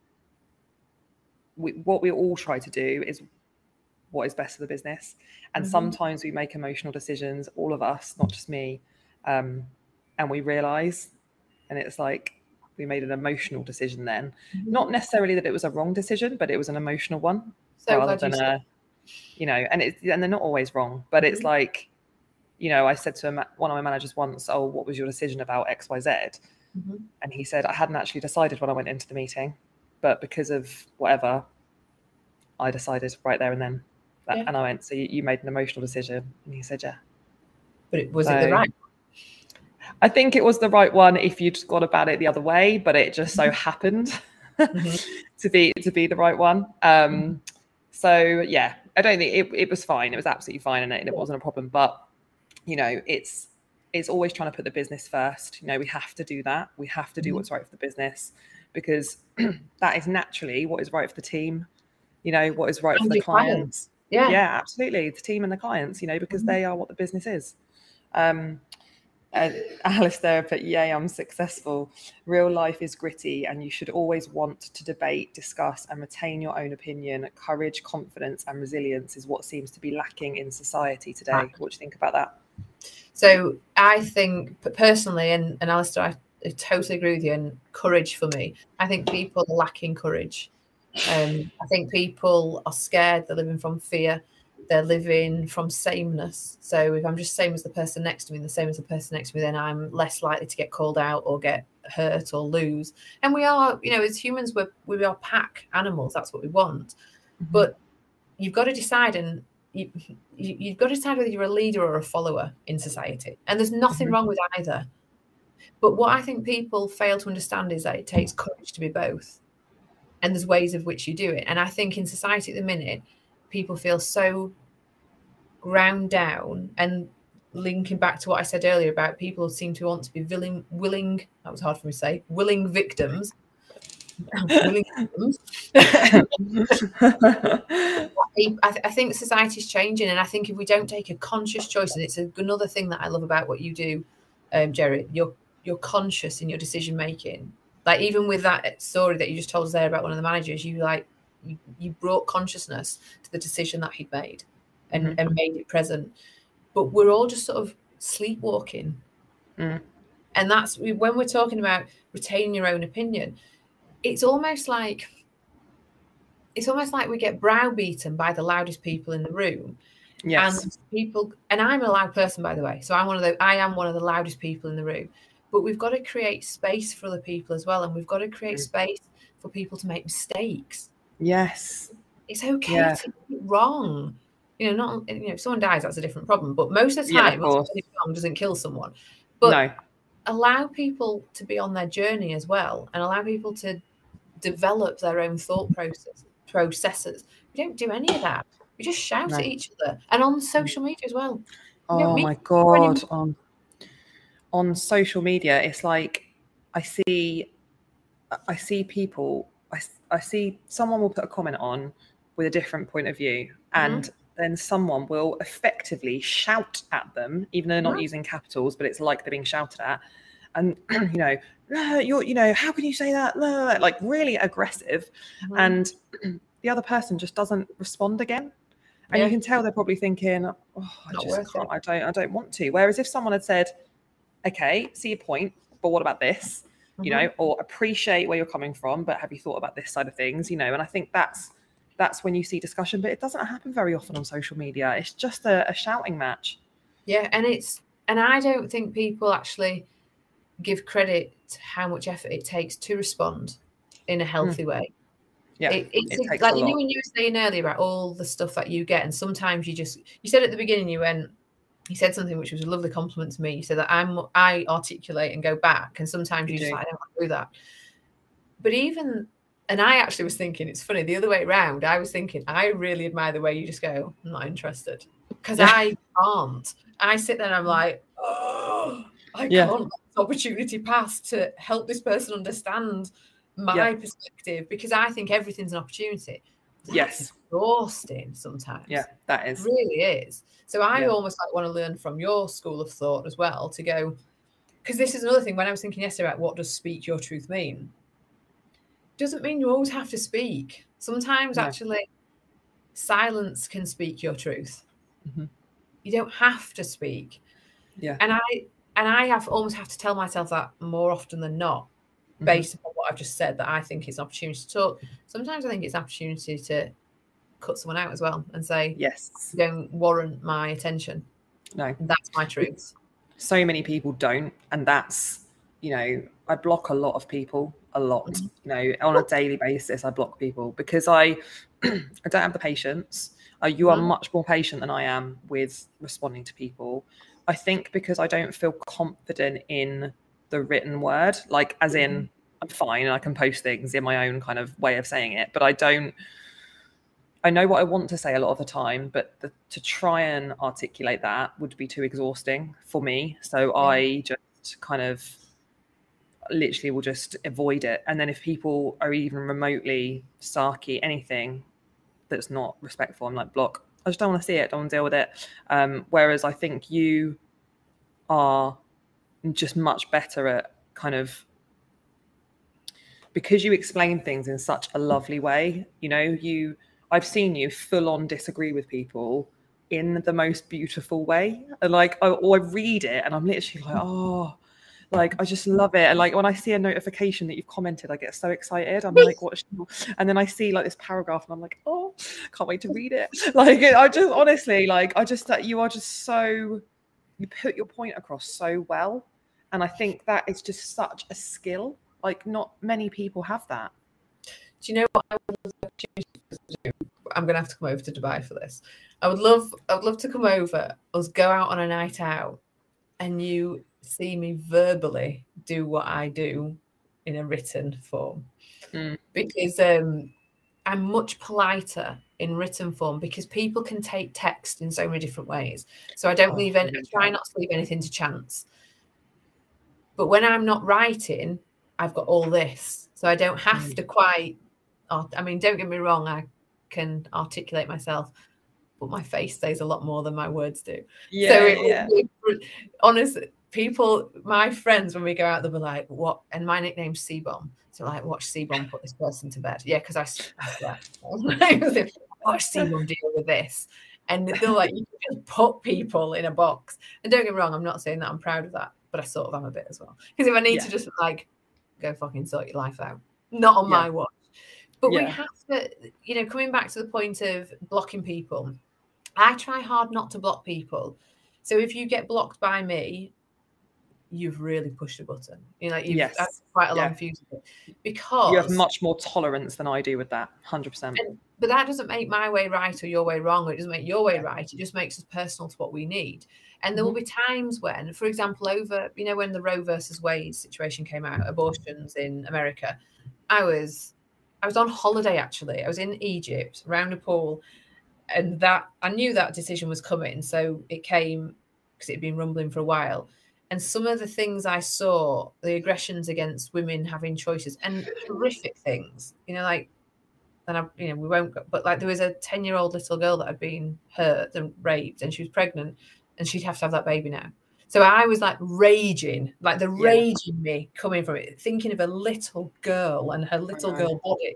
Speaker 1: we, what we all try to do is what is best for the business and
Speaker 2: Mhm.
Speaker 1: sometimes we make emotional decisions all of us not just me um, and we realize and it's like we made an emotional decision then not necessarily that it was a wrong decision but it was an emotional one
Speaker 2: so
Speaker 1: rather
Speaker 2: glad you
Speaker 1: than a you know and it's and they're not always wrong but it's
Speaker 2: Mhm.
Speaker 1: like you know i said to a ma- one of my managers once oh what was your decision about xyz
Speaker 2: Mhm.
Speaker 1: and he said i hadn't actually decided when i went into the meeting but because of whatever i decided right there and then that,
Speaker 2: Yeah.
Speaker 1: and i went so you, you made an emotional decision and he said yeah
Speaker 2: but it was it the right?
Speaker 1: I think it was the right one if you'd gone about it the other way but it just so happened
Speaker 2: Mhm.
Speaker 1: to be to be the right one um so yeah i don't think it, it was fine it was absolutely fine and it, and it wasn't a problem but you know it's it's always trying to put the business first you know we have to do that we have to do
Speaker 2: Mhm.
Speaker 1: what's right for the business because that is naturally what is right for the team you know what is right
Speaker 2: And
Speaker 1: for the clients
Speaker 2: clients. Yeah.
Speaker 1: yeah absolutely the team and the clients you know because
Speaker 2: Mhm.
Speaker 1: they are what the business is um uh, Alistair put yay I'm successful real life is gritty and you should always want to debate discuss and retain your own opinion courage confidence and resilience is what seems to be lacking in society today what do you think about that
Speaker 2: So I think personally, and, and Alistair, I, I totally agree with you. And courage for me, I think people are lacking courage. Um, I think people are scared. They're living from fear. They're living from sameness. So if I'm just same as the person next to me, the same as the person next to me, then I'm less likely to get called out or get hurt or lose. And we are, you know, as humans, we're we are pack animals. That's what we want. But you've got to decide and you, you, you've got to decide whether you're a leader or a follower in society. And there's nothing
Speaker 1: Mhm.
Speaker 2: wrong with either. But what I think people fail to understand is that it takes courage to be both. And there's ways of which you do it. And I think in society at the minute, people feel so ground down and linking back to what I said earlier about people seem to want to be willing, willing, that was hard for me to say, willing victims. willing victims. I, I think society's changing, and I think if we don't take a conscious choice, and it's another thing that I love about what you do, um, Jerry, you're you're conscious in your decision making. Like even with that story that you just told us there about one of the managers, you like you, you brought consciousness to the decision that he'd made, and
Speaker 1: Mhm.
Speaker 2: and made it present. but we're all just sort of sleepwalking.
Speaker 1: Mm.
Speaker 2: And that's when we're talking about retaining your own opinion, it's almost like it's almost like we get browbeaten by the loudest people in the room.
Speaker 1: Yes.
Speaker 2: And people and I'm a loud person by the way. So I'm one of the I am one of the loudest people in the room. But we've got to create space for other people as well. And we've got to create
Speaker 1: Mm.
Speaker 2: space for people to make mistakes.
Speaker 1: Yes.
Speaker 2: It's okay
Speaker 1: Yeah.
Speaker 2: to it wrong. You know, not you know, if someone dies, that's a different problem. But most of the
Speaker 1: Yeah, of
Speaker 2: time, getting it wrong doesn't kill someone. But
Speaker 1: no.
Speaker 2: allow people to be on their journey as well and allow people to develop their own thought process processes. We don't do any of that. We just shout
Speaker 1: No.
Speaker 2: at each other. And on mm. social media as well.
Speaker 1: Oh
Speaker 2: don't
Speaker 1: my god. On on social media, it's like I see I see people I, see someone will put a comment on with a different point of view and then someone will effectively shout at them even though they're not
Speaker 2: Mhm.
Speaker 1: using capitals but it's like they're being shouted at and you know "Ah, you're you know how can you say that La, la, la," like really aggressive
Speaker 2: Mhm.
Speaker 1: and the other person just doesn't respond again and
Speaker 2: Yeah.
Speaker 1: you can tell they're probably thinking oh i
Speaker 2: Not
Speaker 1: just can't
Speaker 2: it.
Speaker 1: i don't i don't want to whereas if someone had said okay see your point but what about this you
Speaker 2: Mhm.
Speaker 1: know or appreciate where you're coming from but have you thought about this side of things you know and i think that's that's when you see discussion but it doesn't happen very often on social media it's just a, a shouting match
Speaker 2: Yeah, and it's and I don't think people actually give credit to how much effort it takes to respond in a healthy way.
Speaker 1: Hmm. yeah
Speaker 2: it, it's
Speaker 1: it takes
Speaker 2: like you
Speaker 1: lot.
Speaker 2: when you were saying earlier about all the stuff that you get, and sometimes you just you said at the beginning you went you said something which was a lovely compliment to me. He said that I'm I articulate and go back, and sometimes
Speaker 1: You
Speaker 2: you, just
Speaker 1: do.
Speaker 2: like, I don't want to do that. But even and I actually was thinking it's funny the other way around. I was thinking I really admire the way you just go, I'm not interested because I can't. I sit there and I'm like, oh, I
Speaker 1: Yeah.
Speaker 2: can't opportunity pass to help this person understand my
Speaker 1: Yeah.
Speaker 2: perspective because I think everything's an opportunity. That's
Speaker 1: Yes.
Speaker 2: exhausting sometimes.
Speaker 1: yeah that is.
Speaker 2: It really is. So I
Speaker 1: Yeah.
Speaker 2: almost like want to learn from your school of thought as well to go because this is another thing when I was thinking yesterday about what does speak your truth mean. Doesn't mean you always have to speak. Sometimes
Speaker 1: No.
Speaker 2: actually silence can speak your truth.
Speaker 1: Mhm.
Speaker 2: You don't have to speak.
Speaker 1: Yeah.
Speaker 2: And I and I have almost have to tell myself that more often than not,
Speaker 1: Mhm.
Speaker 2: based I've just said, that I think it's an opportunity to talk. Sometimes I think it's an opportunity to cut someone out as well and say,
Speaker 1: yes
Speaker 2: don't warrant my attention.
Speaker 1: no
Speaker 2: That's my truth.
Speaker 1: so many people don't and that's you know i block a lot of people a lot
Speaker 2: Mhm.
Speaker 1: you know on a daily basis i block people because i i don't have the patience uh, you are
Speaker 2: Mhm.
Speaker 1: much more patient than i am with responding to people i think because i don't feel confident in the written word like as in i'm fine and i can post things in my own kind of way of saying it but i don't I know what I want to say a lot of the time, but the, to try and articulate that would be too exhausting for me. So I just kind of literally will just avoid it. And then if people are even remotely sarky, anything that's not respectful, I'm like block. I just don't want to see it. Don't want to deal with it. Um, whereas I think you are just much better at kind of because you explain things in such a lovely way. You know, you I've seen you full on disagree with people in the most beautiful way. And like, I, or I read it and I'm literally like, oh, like I just love it. And like when I see a notification that you've commented, I get so excited. I'm like, what? And then I see like this paragraph and I'm like, oh, can't wait to read it. Like, I just honestly, like, I just that you are just so, you put your point across so well. And I think that is just such a skill. Like, not many people have that.
Speaker 2: Do you know what I would love to do? I'm gonna have to come over to Dubai for this. I would love I would love to come over, us go out on a night out, and you see me verbally do what I do in a written form.
Speaker 1: Mm.
Speaker 2: Because um I'm much politer in written form because people can take text in so many different ways. So I don't
Speaker 1: Oh,
Speaker 2: leave any
Speaker 1: really
Speaker 2: try not to leave anything to chance. But when I'm not writing, I've got all this. So I don't have
Speaker 1: Mm.
Speaker 2: to quite I mean, don't get me wrong, I can articulate myself, but my face says a lot more than my words do.
Speaker 1: Yeah,
Speaker 2: so it,
Speaker 1: yeah.
Speaker 2: it- honest people, my friends, when we go out, they'll be like, "What?" And my nickname's C Bomb. So like, watch C Bomb put this person to bed. Yeah, because I I watch C Bomb deal with this. And they're like, you can just put people in a box. And don't get me wrong, I'm not saying that I'm proud of that, but I sort of am a bit as well. Because if I need yeah. to just like go fucking sort your life out, not on yeah. my watch. But yeah. we have to, you know, coming back to the point of blocking people, I try hard not to block people. So if you get blocked by me, you've really pushed a button. You know, you've yes. quite a long yeah. fuse because
Speaker 1: you have much more tolerance than I do with that, hundred percent.
Speaker 2: But that doesn't make my way right or your way wrong, or it doesn't make your way right. It just makes us personal to what we need. And there mm-hmm. will be times when, for example, over you know when the Roe versus Wade situation came out, abortions in America, I was I was on holiday actually. I was in Egypt around Nepal, and that I knew that decision was coming, so it came because it had been rumbling for a while and some of the things I saw, the aggressions against women having choices and horrific things, you know, like, and I, you know, we won't, go, but like there was a 10 year old little girl that had been hurt and raped and she was pregnant and she'd have to have that baby now. So I was like raging, like the yeah. rage in me coming from it, thinking of a little girl and her little girl body.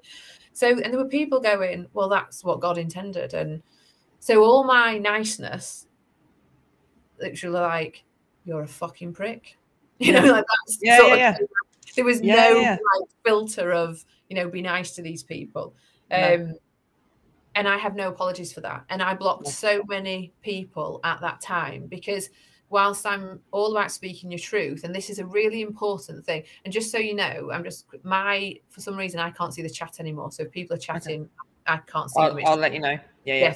Speaker 2: So, and there were people going, well, that's what God intended. And so all my niceness, literally like, you're a fucking prick. You know, like that's yeah, yeah, yeah. there was no. Like, filter of, you know, be nice to these people. Um, no. And I have no apologies for that. And I blocked no. so many people at that time because whilst I'm all about speaking your truth, and this is a really important thing. And just so you know, I'm just my for some reason I can't see the chat anymore. So if people are chatting, okay. I can't see
Speaker 1: I'll. I'll let you know. Yeah, yeah. yeah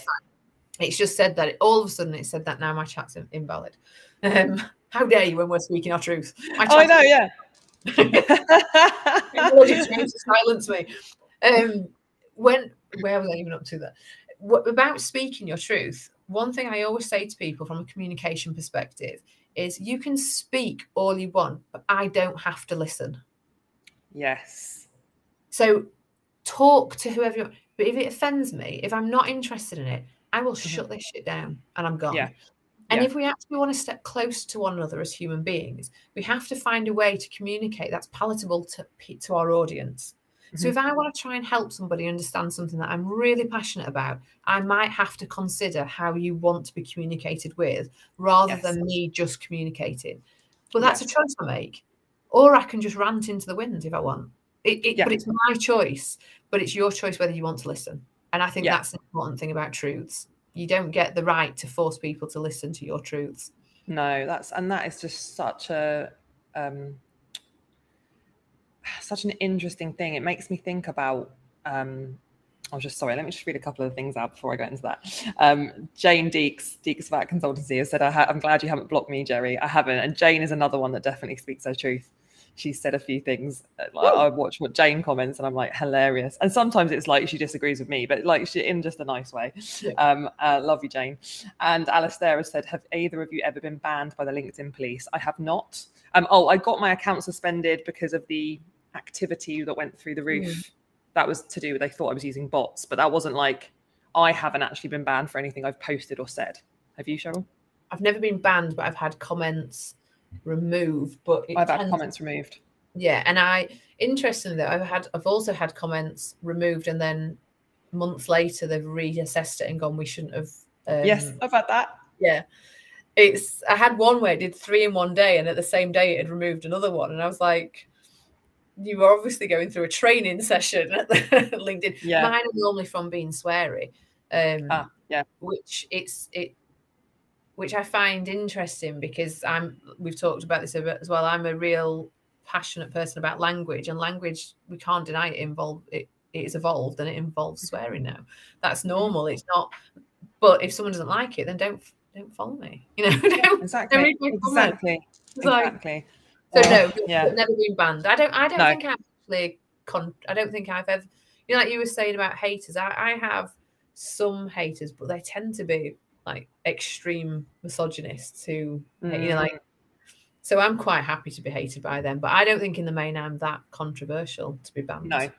Speaker 2: it's just said that it, all of a sudden it said that now my chat's invalid. Um, how dare you when we're speaking our truth?
Speaker 1: My oh, I know, yeah.
Speaker 2: to silence me. Um, when where was I even up to that? What, about speaking your truth? One thing I always say to people from a communication perspective is you can speak all you want, but I don't have to listen.
Speaker 1: Yes.
Speaker 2: So talk to whoever you want. But if it offends me, if I'm not interested in it, I will mm-hmm. shut this shit down and I'm gone.
Speaker 1: Yeah.
Speaker 2: And yeah. if we actually want to step close to one another as human beings, we have to find a way to communicate that's palatable to, to our audience. Mm-hmm. So if I want to try and help somebody understand something that I'm really passionate about, I might have to consider how you want to be communicated with rather yes. than me just communicating. But that's yes. a choice I make. Or I can just rant into the wind if I want. It, it, yeah. But it's my choice, but it's your choice whether you want to listen. And I think that's the important thing about truths you don't get the right to force people to listen to your truths
Speaker 1: no that's and that is just such a um such an interesting thing it makes me think about um I was just sorry. Let me just read a couple of things out before I go into that. Um, Jane Deeks, Deeks Vat Consultancy, has said, I am glad you haven't blocked me, Jerry. I haven't." And Jane is another one that definitely speaks her truth she said a few things. Uh, like, I watch what Jane comments, and I'm like hilarious. And sometimes it's like she disagrees with me, but like she in just a nice way. Yeah. Um, uh, love you, Jane. And Alistair has said, "Have either of you ever been banned by the LinkedIn police?" I have not. Um, oh, I got my account suspended because of the activity that went through the roof. Mm. That was to do with they thought I was using bots, but that wasn't like I haven't actually been banned for anything I've posted or said. Have you, Cheryl?
Speaker 2: I've never been banned, but I've had comments removed, but
Speaker 1: I've had comments removed.
Speaker 2: Yeah, and I interestingly though, I've had I've also had comments removed, and then months later they've reassessed it and gone, we shouldn't have.
Speaker 1: Um, yes, I've had that.
Speaker 2: Yeah, it's I had one where it did three in one day, and at the same day it had removed another one, and I was like. You were obviously going through a training session at LinkedIn. Yeah. Mine are normally from being sweary. Um,
Speaker 1: ah, yeah.
Speaker 2: Which it's it which I find interesting because I'm we've talked about this a bit as well. I'm a real passionate person about language, and language we can't deny it involved it, it is evolved and it involves swearing now. That's mm-hmm. normal. It's not. But if someone doesn't like it, then don't don't follow me. You know, don't,
Speaker 1: exactly, don't exactly, exactly.
Speaker 2: So no, yeah. never been banned. I don't. I don't no. think I've actually. Con- I don't think I've ever. You know, like you were saying about haters. I, I have some haters, but they tend to be like extreme misogynists who mm. you know like mm. so i'm quite happy to be hated by them but i don't think in the main i'm that controversial to be banned
Speaker 1: no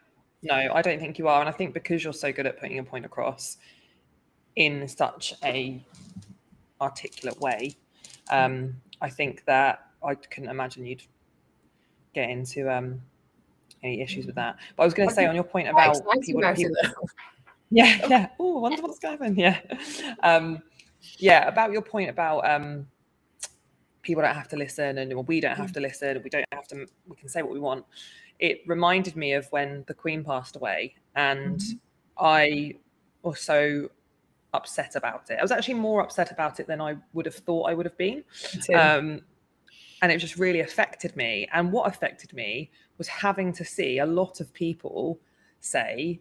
Speaker 1: no i don't think you are and i think because you're so good at putting your point across in such a articulate way um i think that i couldn't imagine you'd get into um any issues with that but i was going to say on your point about people, people Yeah, yeah. Oh, wonder what's going to happen. Yeah. Um, yeah, about your point about um, people don't have to listen and we don't have mm. to listen. We don't have to, we can say what we want. It reminded me of when the Queen passed away and mm-hmm. I was so upset about it. I was actually more upset about it than I would have thought I would have been. And it just really affected me. And what affected me was having to see a lot of people say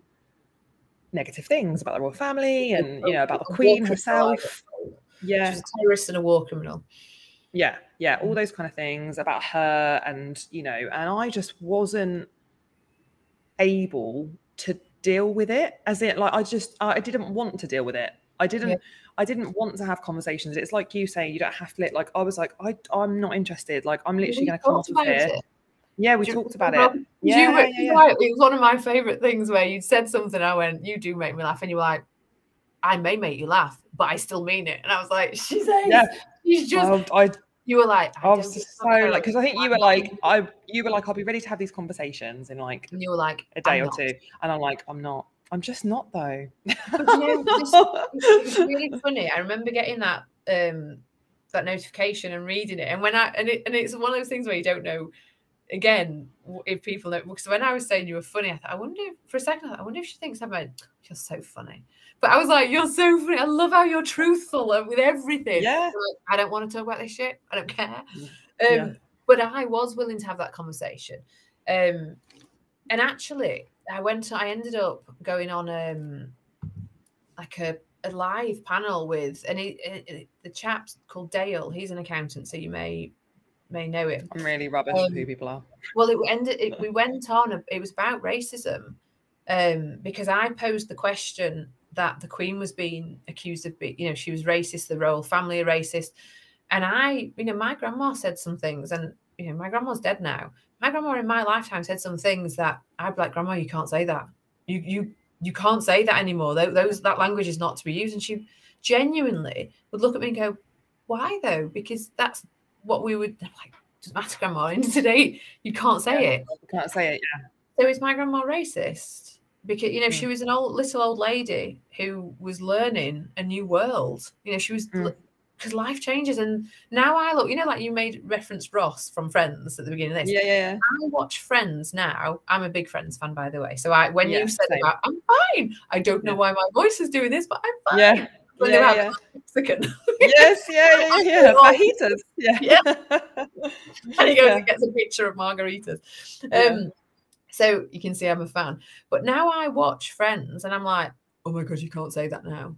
Speaker 1: negative things about the royal family and you know about the queen herself.
Speaker 2: Yeah. She's a terrorist and a war criminal.
Speaker 1: Yeah yeah all mm. those kind of things about her and you know and i just wasn't able to deal with it as it like i just i didn't want to deal with it i didn't yeah. i didn't want to have conversations it's like you say you don't have to like i was like i i'm not interested like i'm literally going to come off of here it. Yeah, we talked about it. Yeah,
Speaker 2: you,
Speaker 1: yeah,
Speaker 2: yeah, Right. It was one of my favorite things where you said something. I went, "You do make me laugh," and you were like, "I may make you laugh, but I still mean it." And I was like, "She's yeah. she's just." I, you were like,
Speaker 1: I, I was so like, because I think you were like, I, you were like, I'll be ready to have these conversations in like,
Speaker 2: and you were like,
Speaker 1: a day or two, and I'm like, I'm not. I'm just not though.
Speaker 2: Know, it's really funny. I remember getting that um that notification and reading it, and when I and it and it's one of those things where you don't know again, if people know, because when I was saying you were funny, I thought, I wonder if, for a second, I, thought, I wonder if she thinks I'm like, you're so funny. But I was like, you're so funny. I love how you're truthful with everything.
Speaker 1: Yeah.
Speaker 2: Like, I don't want to talk about this shit. I don't care. Um, yeah. But I was willing to have that conversation. Um, and actually, I went, I ended up going on um, like a, a live panel with, and he, it, the chap's called Dale. He's an accountant, so you may may know him.
Speaker 1: I'm really rubbish um, who people are.
Speaker 2: Well, it ended. It, we went on. It was about racism, um, because I posed the question that the Queen was being accused of being, you know, she was racist. The royal family are racist, and I, you know, my grandma said some things, and you know, my grandma's dead now. My grandma in my lifetime said some things that I'd be like, Grandma, you can't say that. You you you can't say that anymore. Those that language is not to be used. And she genuinely would look at me and go, Why though? Because that's what we would like does matter grandma in today you can't say yeah, it
Speaker 1: you can't say it yeah
Speaker 2: so is my grandma racist because you know mm. she was an old little old lady who was learning a new world you know she was because life changes and now i look you know like you made reference ross from friends at the beginning of
Speaker 1: this yeah yeah, yeah.
Speaker 2: i watch friends now i'm a big friends fan by the way so i when yeah, you said about i'm fine i don't know why my voice is doing this but i'm fine
Speaker 1: yeah when yeah, yeah. Mexican. yes, yeah, yeah, yeah. Fajitas. Yeah. yeah.
Speaker 2: and he goes and gets a picture of margaritas. Um, so you can see I'm a fan. But now I watch Friends and I'm like, oh my god, you can't say that now.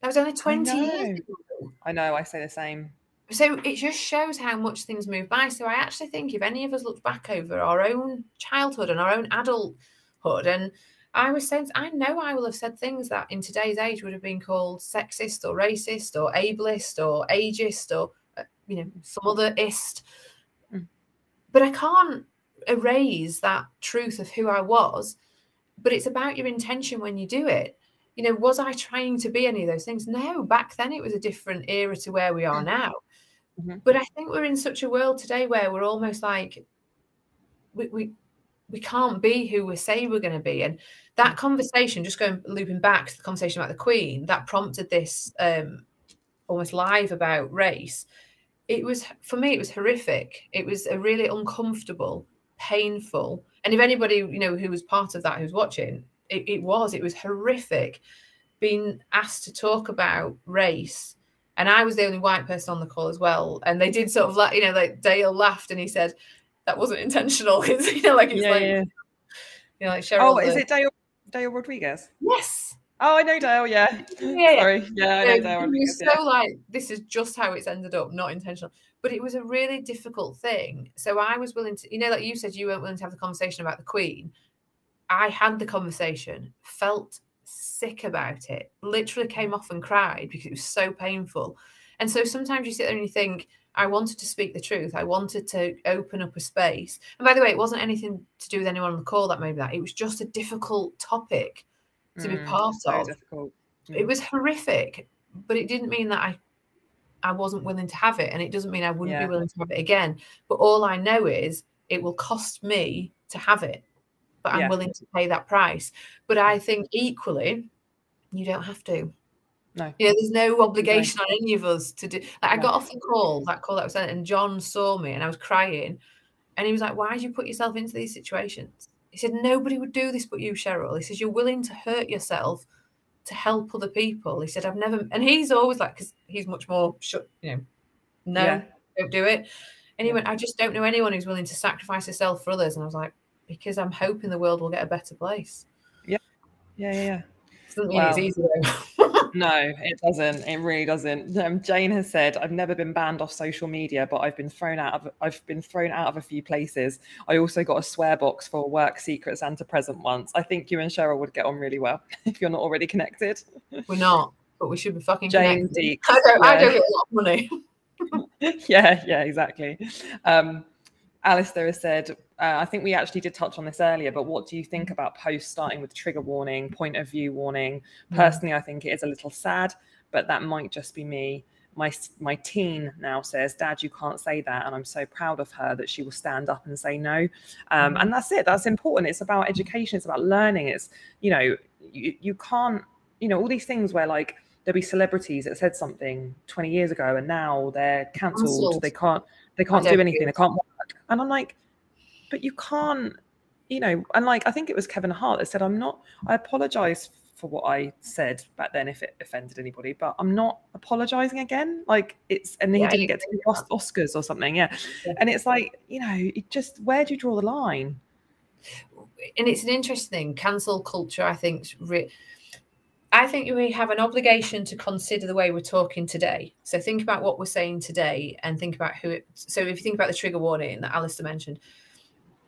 Speaker 2: That was only 20 years
Speaker 1: ago. I know, I say the same.
Speaker 2: So it just shows how much things move by. So I actually think if any of us look back over our own childhood and our own adulthood and I was saying, I know I will have said things that in today's age would have been called sexist or racist or ableist or ageist or, uh, you know, some other ist. Mm. But I can't erase that truth of who I was. But it's about your intention when you do it. You know, was I trying to be any of those things? No, back then it was a different era to where we are now. Mm-hmm. But I think we're in such a world today where we're almost like, we, we we can't be who we say we're going to be. And that mm. conversation, just going looping back to the conversation about the Queen, that prompted this um, almost live about race. It was for me, it was horrific. It was a really uncomfortable, painful. And if anybody, you know, who was part of that, who's watching, it, it was, it was horrific being asked to talk about race and I was the only white person on the call as well. And they did sort of like, you know, like Dale laughed and he said, that wasn't intentional. you know, like it's yeah, like, yeah. you know, like Cheryl.
Speaker 1: Oh, is it Dale Dale Rodriguez?
Speaker 2: Yes.
Speaker 1: Oh, I know Dale. Yeah. Yeah. Sorry. Yeah, I know Dale Rodriguez.
Speaker 2: So yeah. like, this is just how it's ended up, not intentional. But it was a really difficult thing. So I was willing to, you know, like you said, you weren't willing to have the conversation about the Queen. I had the conversation, felt sick about it, literally came off and cried because it was so painful. And so sometimes you sit there and you think, I wanted to speak the truth. I wanted to open up a space. And by the way, it wasn't anything to do with anyone on the call that made that. It was just a difficult topic to mm, be part of. Difficult. It was horrific, but it didn't mean that I I wasn't willing to have it. And it doesn't mean I wouldn't yeah. be willing to have it again. But all I know is it will cost me to have it. But I'm yeah. willing to pay that price. But I mm. think equally, You don't have to.
Speaker 1: No.
Speaker 2: You know, there's no obligation on any of us to do. Like, I got off the call, that call that was sent, and John saw me and I was crying. And he was like, Why did you put yourself into these situations? He said, Nobody would do this but you, Cheryl. He says, You're willing to hurt yourself to help other people. He said, I've never, and he's always like, because he's much more, shut, you know, no,
Speaker 1: Yeah.
Speaker 2: don't do it. And he went, I just don't know anyone who's willing to sacrifice herself for others. And I was like, Because I'm hoping the world will get a better place.
Speaker 1: Yeah, yeah, yeah.
Speaker 2: Doesn't mean it's easy though.
Speaker 1: No, it doesn't. It really doesn't. Um, Jane has said, "I've never been banned off social media, but I've been thrown out of. I've been thrown out of a few places. I also got a swear box for work secrets and Santa present once. I think you and Cheryl would get on really well if you're not already connected."
Speaker 2: We're not, but we should be fucking
Speaker 1: Jane
Speaker 2: connected.
Speaker 1: Deeks,
Speaker 2: I don't, I
Speaker 1: yeah.
Speaker 2: don't get a lot of money.
Speaker 1: yeah, yeah, exactly. Um, Alistair has said, uh, I think we actually did touch on this earlier, but what do you think about posts starting with trigger warning, point of view warning?
Speaker 2: Mm.
Speaker 1: Personally, I think it is a little sad, but that might just be me. My my teen now says, "Dad, you can't say that," and I'm so proud of her that she will stand up and say no. Um,
Speaker 2: Mm.
Speaker 1: and that's it. That's important. It's about education. It's about learning. It's you know you, you can't you know all these things where like there'll be celebrities that said something 20 years ago and now they're cancelled. They can't they can't
Speaker 2: don't
Speaker 1: anything. They can't work. And I'm like, but you can't. You know, and like I think it was Kevin Hart that said, "I'm not. I apologize for what I said back then if it offended anybody, but I'm not apologizing again. Like it's and he
Speaker 2: Yeah,
Speaker 1: didn't get to the Os- Oscars or something. Yeah.
Speaker 2: Yeah.
Speaker 1: And it's like, you know, it just where do you draw the line?
Speaker 2: and it's an interesting thing. Cancel culture, I think, re- I think we have an obligation to consider the way we're talking today. So think about what we're saying today, and think about who. It, so if you think about the trigger warning that Alistair mentioned,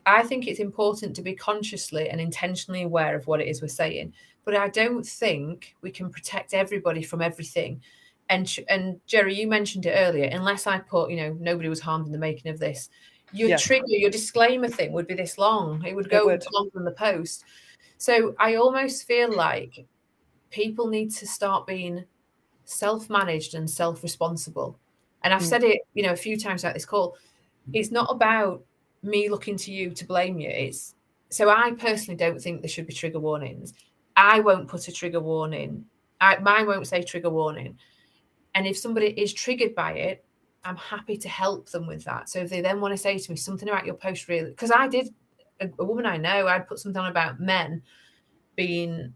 Speaker 2: I think it's important to be consciously and intentionally aware of what it is we're saying. But I don't think we can protect everybody from everything. And and Jerry, you mentioned it earlier. Unless I put, you know, nobody was harmed in the making of this. Your
Speaker 1: Yeah.
Speaker 2: trigger, your disclaimer thing would be this long. It would
Speaker 1: It
Speaker 2: go
Speaker 1: would.
Speaker 2: longer than the post. So I almost feel like people need to start being self-managed and self-responsible. And I've
Speaker 1: Mm.
Speaker 2: said it, you know, a few times at this call. It's not about me looking to you to blame you. It's so I personally don't think there should be trigger warnings. I won't put a trigger warning. I, mine won't say trigger warning. And if somebody is triggered by it, I'm happy to help them with that. So if they then want to say to me something about your post, really, because I did, a, a woman I know, I'd put something on about men being,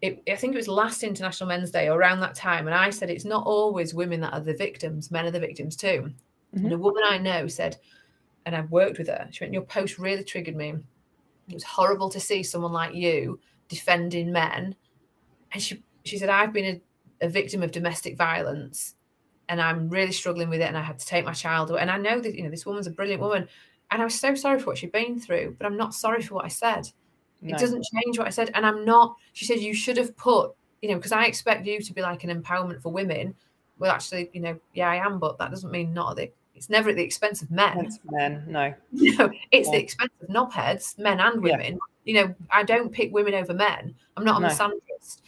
Speaker 2: it, I think it was last International Men's Day or around that time. And I said, it's not always women that are the victims, men are the victims too. Mm-hmm. And a woman I know said, and I've worked with her, she went, Your post really triggered me. It was horrible to see someone like you defending men. And she, she said, I've been a, a victim of domestic violence and I'm really struggling with it. And I had to take my child away. And I know that, you know, this woman's a brilliant woman. And I was so sorry for what she'd been through, but I'm not sorry for what I said.
Speaker 1: No.
Speaker 2: It doesn't change what I said. And I'm not, she said, you should have put, you know, because I expect you to be like an empowerment for women. Well, actually, you know, yeah, I am, but that doesn't mean not the, it's never at the expense of men.
Speaker 1: Against men, no.
Speaker 2: Know, it's the expense of knobheads, men and
Speaker 1: Yeah.
Speaker 2: women. You know, I don't pick women over men. I'm not a
Speaker 1: No.
Speaker 2: misandrist.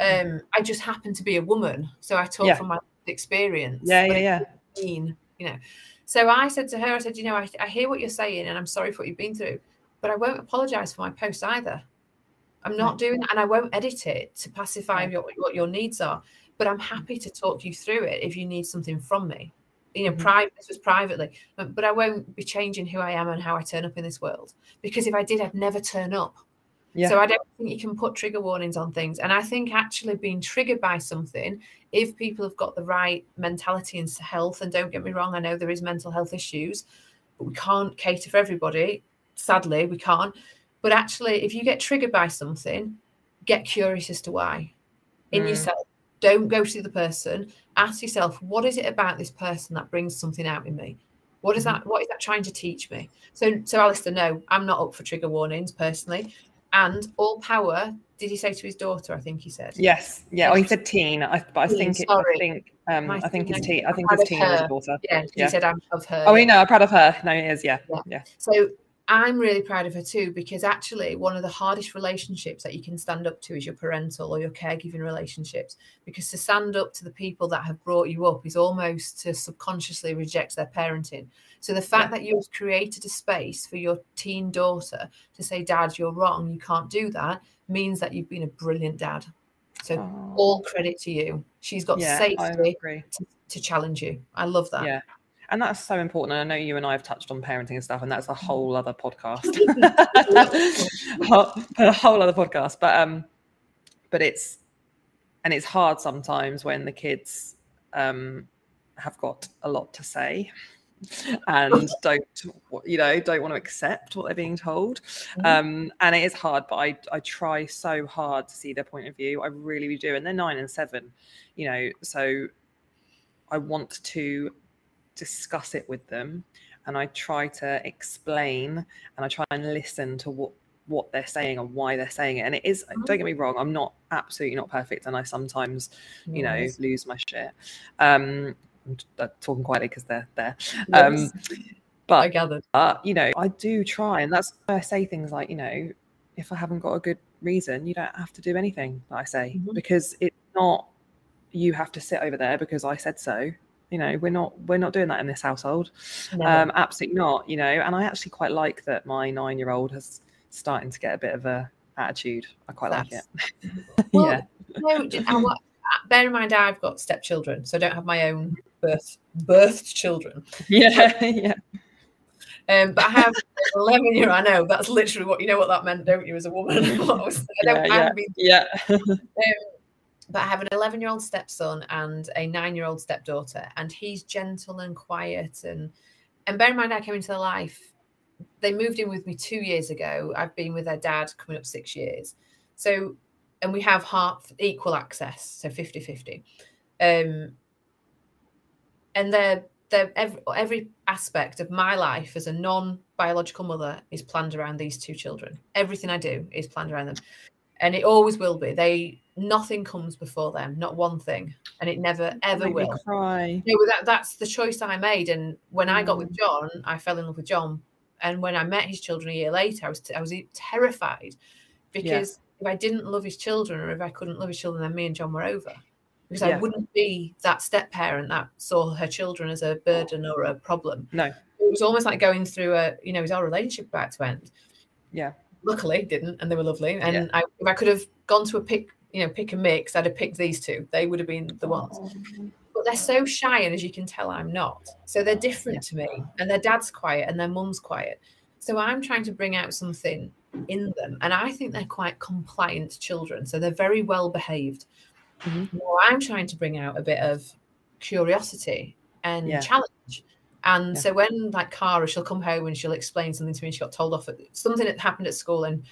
Speaker 2: Um, I just happen to be a woman, so I talk
Speaker 1: Yeah.
Speaker 2: from my experience.
Speaker 1: Yeah, yeah, yeah.
Speaker 2: mean, you know. So I said to her, I said, you know, I, I hear what you're saying, and I'm sorry for what you've been through, but I won't apologise for my post either. I'm not doing that, and I won't edit it to pacify your, what your needs are. But I'm happy to talk you through it if you need something from me. You know,
Speaker 1: Mhm.
Speaker 2: private. This was privately, but, but I won't be changing who I am and how I turn up in this world because if I did, I'd never turn up.
Speaker 1: Yeah.
Speaker 2: So I don't think you can put trigger warnings on things. And I think actually being triggered by something, if people have got the right mentality and health, and don't get me wrong, I know there is mental health issues, but we can't cater for everybody. Sadly, we can't. But actually, if you get triggered by something, get curious as to why in
Speaker 1: Mm.
Speaker 2: yourself. Don't go to the person. Ask yourself, what is it about this person that brings something out in me? What is
Speaker 1: Mhm.
Speaker 2: that? What is that trying to teach me? So, so Alistair, no, I'm not up for trigger warnings personally. And all power, did he say to his daughter? I think he said.
Speaker 1: Yes, yeah. Oh, he said teen, I, but I
Speaker 2: Teen,
Speaker 1: think it, I think um,
Speaker 2: My
Speaker 1: I think it's
Speaker 2: teen.
Speaker 1: I think
Speaker 2: proud
Speaker 1: it's
Speaker 2: of
Speaker 1: teen his daughter.
Speaker 2: Yeah, he said I'm of her.
Speaker 1: Oh,
Speaker 2: yeah.
Speaker 1: you know, I'm proud of her. No, he is. Yeah,
Speaker 2: Yeah.
Speaker 1: yeah.
Speaker 2: So I'm really proud of her too, because actually one of the hardest relationships that you can stand up to is your parental or your caregiving relationships. Because to stand up to the people that have brought you up is almost to subconsciously reject their parenting. So the fact that you've created a space for your teen daughter to say, Dad, you're wrong, you can't do that, means that you've been a brilliant dad. So oh. all credit to you. She's got
Speaker 1: yeah,
Speaker 2: safety to, to challenge you. I love that.
Speaker 1: Yeah. And that's so important. And I know you and I have touched on parenting and stuff, and that's a
Speaker 2: Mm.
Speaker 1: whole other podcast. a whole other podcast. But um, but it's and it's hard sometimes when the kids um have got a lot to say and don't you know don't want to accept what they're being told
Speaker 2: Mhm.
Speaker 1: um and it is hard but i i try so hard to see their point of view i really do and they're nine and seven you know so i want to discuss it with them and i try to explain and i try and listen to what what they're saying and why they're saying it and it is
Speaker 2: Mhm.
Speaker 1: don't get me wrong i'm not absolutely not perfect and i sometimes you know lose my shit um I'm uh, talking quietly because they're there um
Speaker 2: Yes.
Speaker 1: but
Speaker 2: I gathered.
Speaker 1: uh, you know, I do try, and that's why I say things like, you know, if I haven't got a good reason, you don't have to do anything that I say
Speaker 2: Mhm.
Speaker 1: because it's not you have to sit over there because I said so. You know, we're not we're not doing that in this household. Um, absolutely not. You know, and I actually quite like that my nine year old has starting to get a bit of a attitude. I quite like it.
Speaker 2: Well,
Speaker 1: yeah,
Speaker 2: no, and what- bear in mind, I've got stepchildren, so I don't have my own birth birthed children.
Speaker 1: yeah, yeah.
Speaker 2: Um, but I have an 11 year. I know that's literally what you know what that meant, don't you? As a woman, I was- I
Speaker 1: Yeah, yeah. Yeah.
Speaker 2: But I have an 11 year old stepson and a nine year old stepdaughter, and he's gentle and quiet. And and bear in mind, I came into their life. They moved in with me two years ago. I've been with their dad coming up six years. So, and we have half equal access, so 50 50. Um, and they're, they're every, every aspect of my life as a non biological mother is planned around these two children. Everything I do is planned around them and it always will be. They nothing comes before them, not one thing, and it never ever will.
Speaker 1: cry.
Speaker 2: No, that that's the choice I made. And when I got with
Speaker 1: Mm.
Speaker 2: John, I fell in love with John. And when I met his children a year later, I was I was terrified because if I didn't love his children, or if I couldn't love his children, then me and John were over. Because I wouldn't be that step parent that saw her children as a burden or a problem.
Speaker 1: No.
Speaker 2: It was almost like going through a, you know, is our relationship about to end?
Speaker 1: Yeah.
Speaker 2: Luckily, didn't, and they were lovely. And
Speaker 1: Yeah.
Speaker 2: I, if I could have gone to a pick, you know, pick a mix, I'd have picked these two. They would have been the ones but they're so shy and as you can tell i'm not so they're different to me and their dad's quiet and their mum's quiet so i'm trying to bring out something in them and i think they're quite compliant children so they're very well behaved
Speaker 1: Mhm.
Speaker 2: Now i'm trying to bring out a bit of curiosity and
Speaker 1: Yeah.
Speaker 2: challenge and
Speaker 1: Yeah.
Speaker 2: so when like Cara, she'll come home and she'll explain something to me. She got told off at something that happened at school, and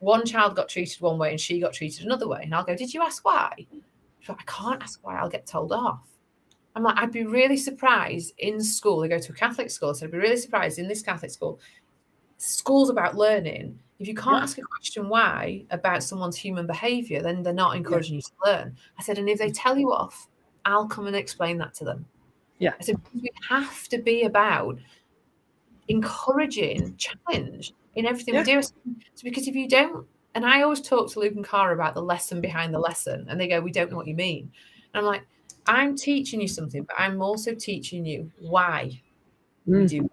Speaker 2: one child got treated one way and she got treated another way. And I'll go, "Did you ask why?" She's like, I can't ask why. I'll get told off. I'm like, I'd be really surprised in school. They go to a Catholic school, so I'd be really surprised in this Catholic school. School's about learning. If you can't
Speaker 1: Yeah.
Speaker 2: ask a question why about someone's human behavior, then they're not encouraging you to learn. I said, and if they tell you off, I'll come and explain that to them.
Speaker 1: Yeah.
Speaker 2: I said, we have to be about encouraging challenge in everything
Speaker 1: Yeah.
Speaker 2: we do. "It's because if you don't, and I always talk to Luke and Cara about the lesson behind the lesson, and they go, We don't know what you mean. And I'm like, I'm teaching you something, but I'm also teaching you why we
Speaker 1: Mm.
Speaker 2: do.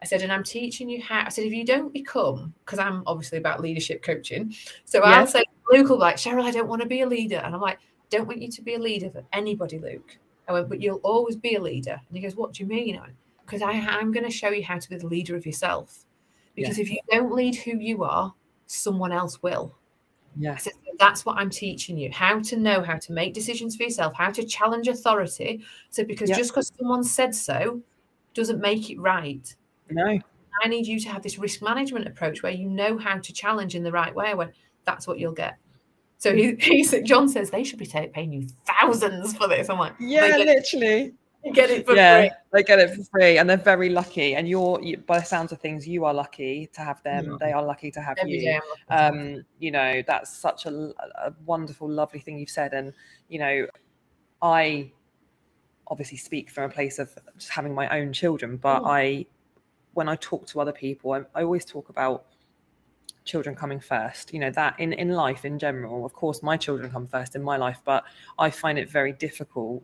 Speaker 2: I said, and I'm teaching you how. I said, if you don't become, because I'm obviously about leadership coaching. So
Speaker 1: Yeah.
Speaker 2: I'll say, Luke will be like, Cheryl, I don't want to be a leader. And I'm like, don't want you to be a leader for anybody, Luke. I went, but you'll always be a leader. And he goes, what do you mean? Because I'm going to show you how to be the leader of yourself. Because if you don't lead who you are, someone else will.
Speaker 1: Yes.
Speaker 2: "So that's what I'm teaching you how to know how to make decisions for yourself, how to challenge authority. So, because
Speaker 1: Yeah.
Speaker 2: just because someone said so doesn't make it right.
Speaker 1: No.
Speaker 2: I need you to have this risk management approach where you know how to challenge in the right way. When that's what you'll get. So he, he said, John says they should be paying you thousands for this. I'm like,
Speaker 1: Yeah, literally.
Speaker 2: You get it for
Speaker 1: yeah,
Speaker 2: free.
Speaker 1: they get it for free, and they're very lucky. And you're, you, by the sounds of things, you are lucky to have them.
Speaker 2: Yeah.
Speaker 1: They are lucky to have
Speaker 2: Every
Speaker 1: you.
Speaker 2: day
Speaker 1: um you know that's such a, a wonderful lovely thing you've said and you know i obviously speak from a place of just having my own children but
Speaker 2: Mm.
Speaker 1: i when i talk to other people I, I always talk about children coming first you know that in in life in general of course my children come first in my life but i find it very difficult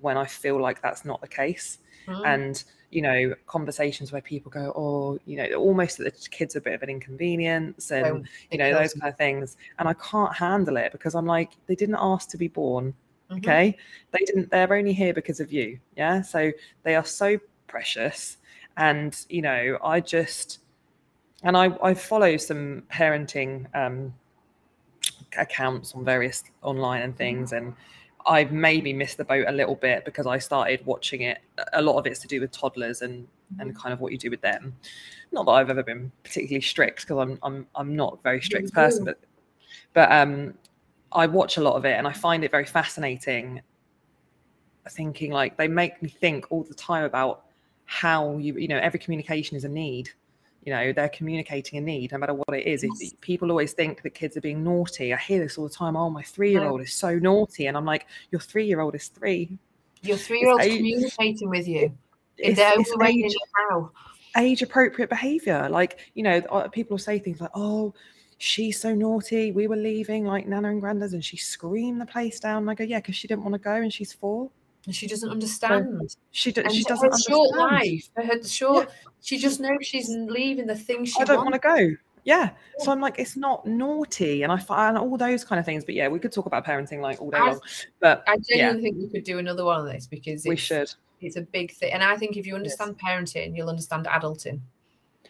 Speaker 1: when i feel like that's not the case.
Speaker 2: Mhm.
Speaker 1: and you know conversations where people go oh you know almost that the kids are a bit of an inconvenience and you know those kind of things. And i can't handle it because i'm like they didn't ask to be born
Speaker 2: Mhm.
Speaker 1: okay? They didn't they're only here because of you yeah? So they are so precious. And you know i just and i i follow some parenting um accounts on various online and things and i've maybe missed the boat a little bit because i started watching it a lot of it's to do with toddlers and and kind of what you do with them not that i've ever been particularly strict because i'm i'm i'm not a very strict person but but um I watch a lot of it and I find it very fascinating. Thinking like they make me think all the time about how you, you know, every communication is a need. You know, they're communicating a need, no matter what it is. If
Speaker 2: Yes.
Speaker 1: people always think that kids are being naughty. I hear this all the time. Oh, my three-year-old is so naughty, and I'm like, your three-year-old is three.
Speaker 2: Your three year old's
Speaker 1: age-
Speaker 2: communicating with you in
Speaker 1: It's,
Speaker 2: their own
Speaker 1: it's
Speaker 2: way.
Speaker 1: age,
Speaker 2: how.
Speaker 1: age appropriate behavior. Like, you know, uh, people will say things like, oh, she's so naughty. We were leaving like Nana and Grandad's and she screamed the place down. And I go, yeah, because she didn't want to go and she's four.
Speaker 2: And she doesn't understand.
Speaker 1: She, do, she
Speaker 2: her
Speaker 1: doesn't
Speaker 2: short
Speaker 1: understand.
Speaker 2: life, for her short, she just knows she's leaving the thing she
Speaker 1: I don't want to go. Yeah. So I'm like, it's not naughty. And I find all those kind of things. But yeah, we could talk about parenting like all day
Speaker 2: I-
Speaker 1: long. But
Speaker 2: I genuinely think we could do another one of this because
Speaker 1: we should.
Speaker 2: it's a big thing. And I think if you understand parenting, you'll understand adulting.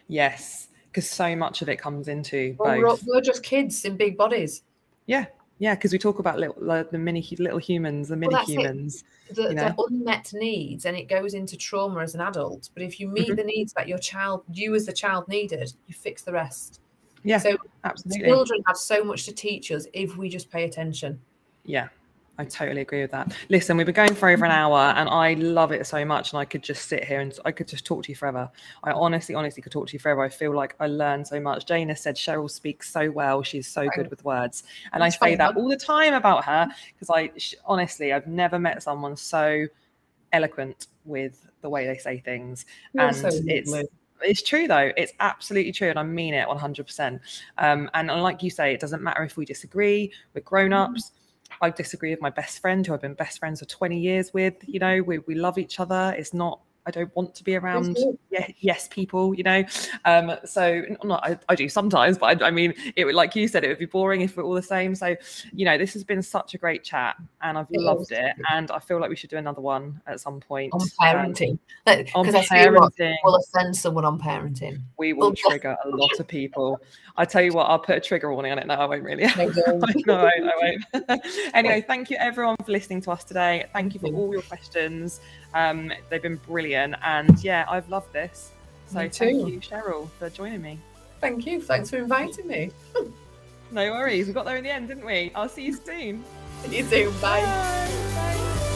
Speaker 1: Yes. Because so much of it comes into
Speaker 2: Well, we're,
Speaker 1: both.
Speaker 2: we're just kids in big bodies.
Speaker 1: Yeah. Yeah. Because we talk about little, like, the mini little humans, the mini
Speaker 2: it.
Speaker 1: humans.
Speaker 2: The,
Speaker 1: You know?
Speaker 2: the unmet needs, and it goes into trauma as an adult. But if you meet
Speaker 1: Mhm.
Speaker 2: the needs that your child, you as the child needed, you fix the rest.
Speaker 1: Yeah.
Speaker 2: So
Speaker 1: absolutely.
Speaker 2: children have so much to teach us if we just pay attention.
Speaker 1: Yeah, I totally agree with that. Listen, we've been going for over an hour and I love it so much. And I could just sit here and I could just talk to you forever. I honestly, honestly could talk to you forever. I feel like I learned so much. Jana said Cheryl speaks so well. She's so good with words. And I say that all the time about her because I honestly, I've never met someone so eloquent with the way they say things.
Speaker 2: You're
Speaker 1: and
Speaker 2: so
Speaker 1: it's it's true though it's absolutely true and i mean it 100% um, and like you say it doesn't matter if we disagree we're grown-ups i disagree with my best friend who i've been best friends for 20 years with you know we, we love each other. It's not i don't want to be around yeah, yes people you know um, so not I, I do sometimes but I, I mean it would like you said it would be boring if we're all the same so you know this has been such a great chat and i've
Speaker 2: It
Speaker 1: loved it and i feel like we should do another one at some point
Speaker 2: on
Speaker 1: um,
Speaker 2: parenting.
Speaker 1: on
Speaker 2: Because I tell you what,
Speaker 1: parenting
Speaker 2: will offend someone on parenting.
Speaker 1: we will trigger a lot of people. I tell you what, I'll put a trigger warning on it. No, I won't really.
Speaker 2: No,
Speaker 1: no. I won't. anyway, thank you everyone for listening to us today. Thank you for all your questions. Um, they've been brilliant, and yeah, I've loved this. So thank you, Cheryl, for joining me.
Speaker 2: Thank you. Thanks for inviting me.
Speaker 1: No worries. We got there in the end, didn't we? I'll see you soon.
Speaker 2: See you soon. Bye.
Speaker 1: Bye.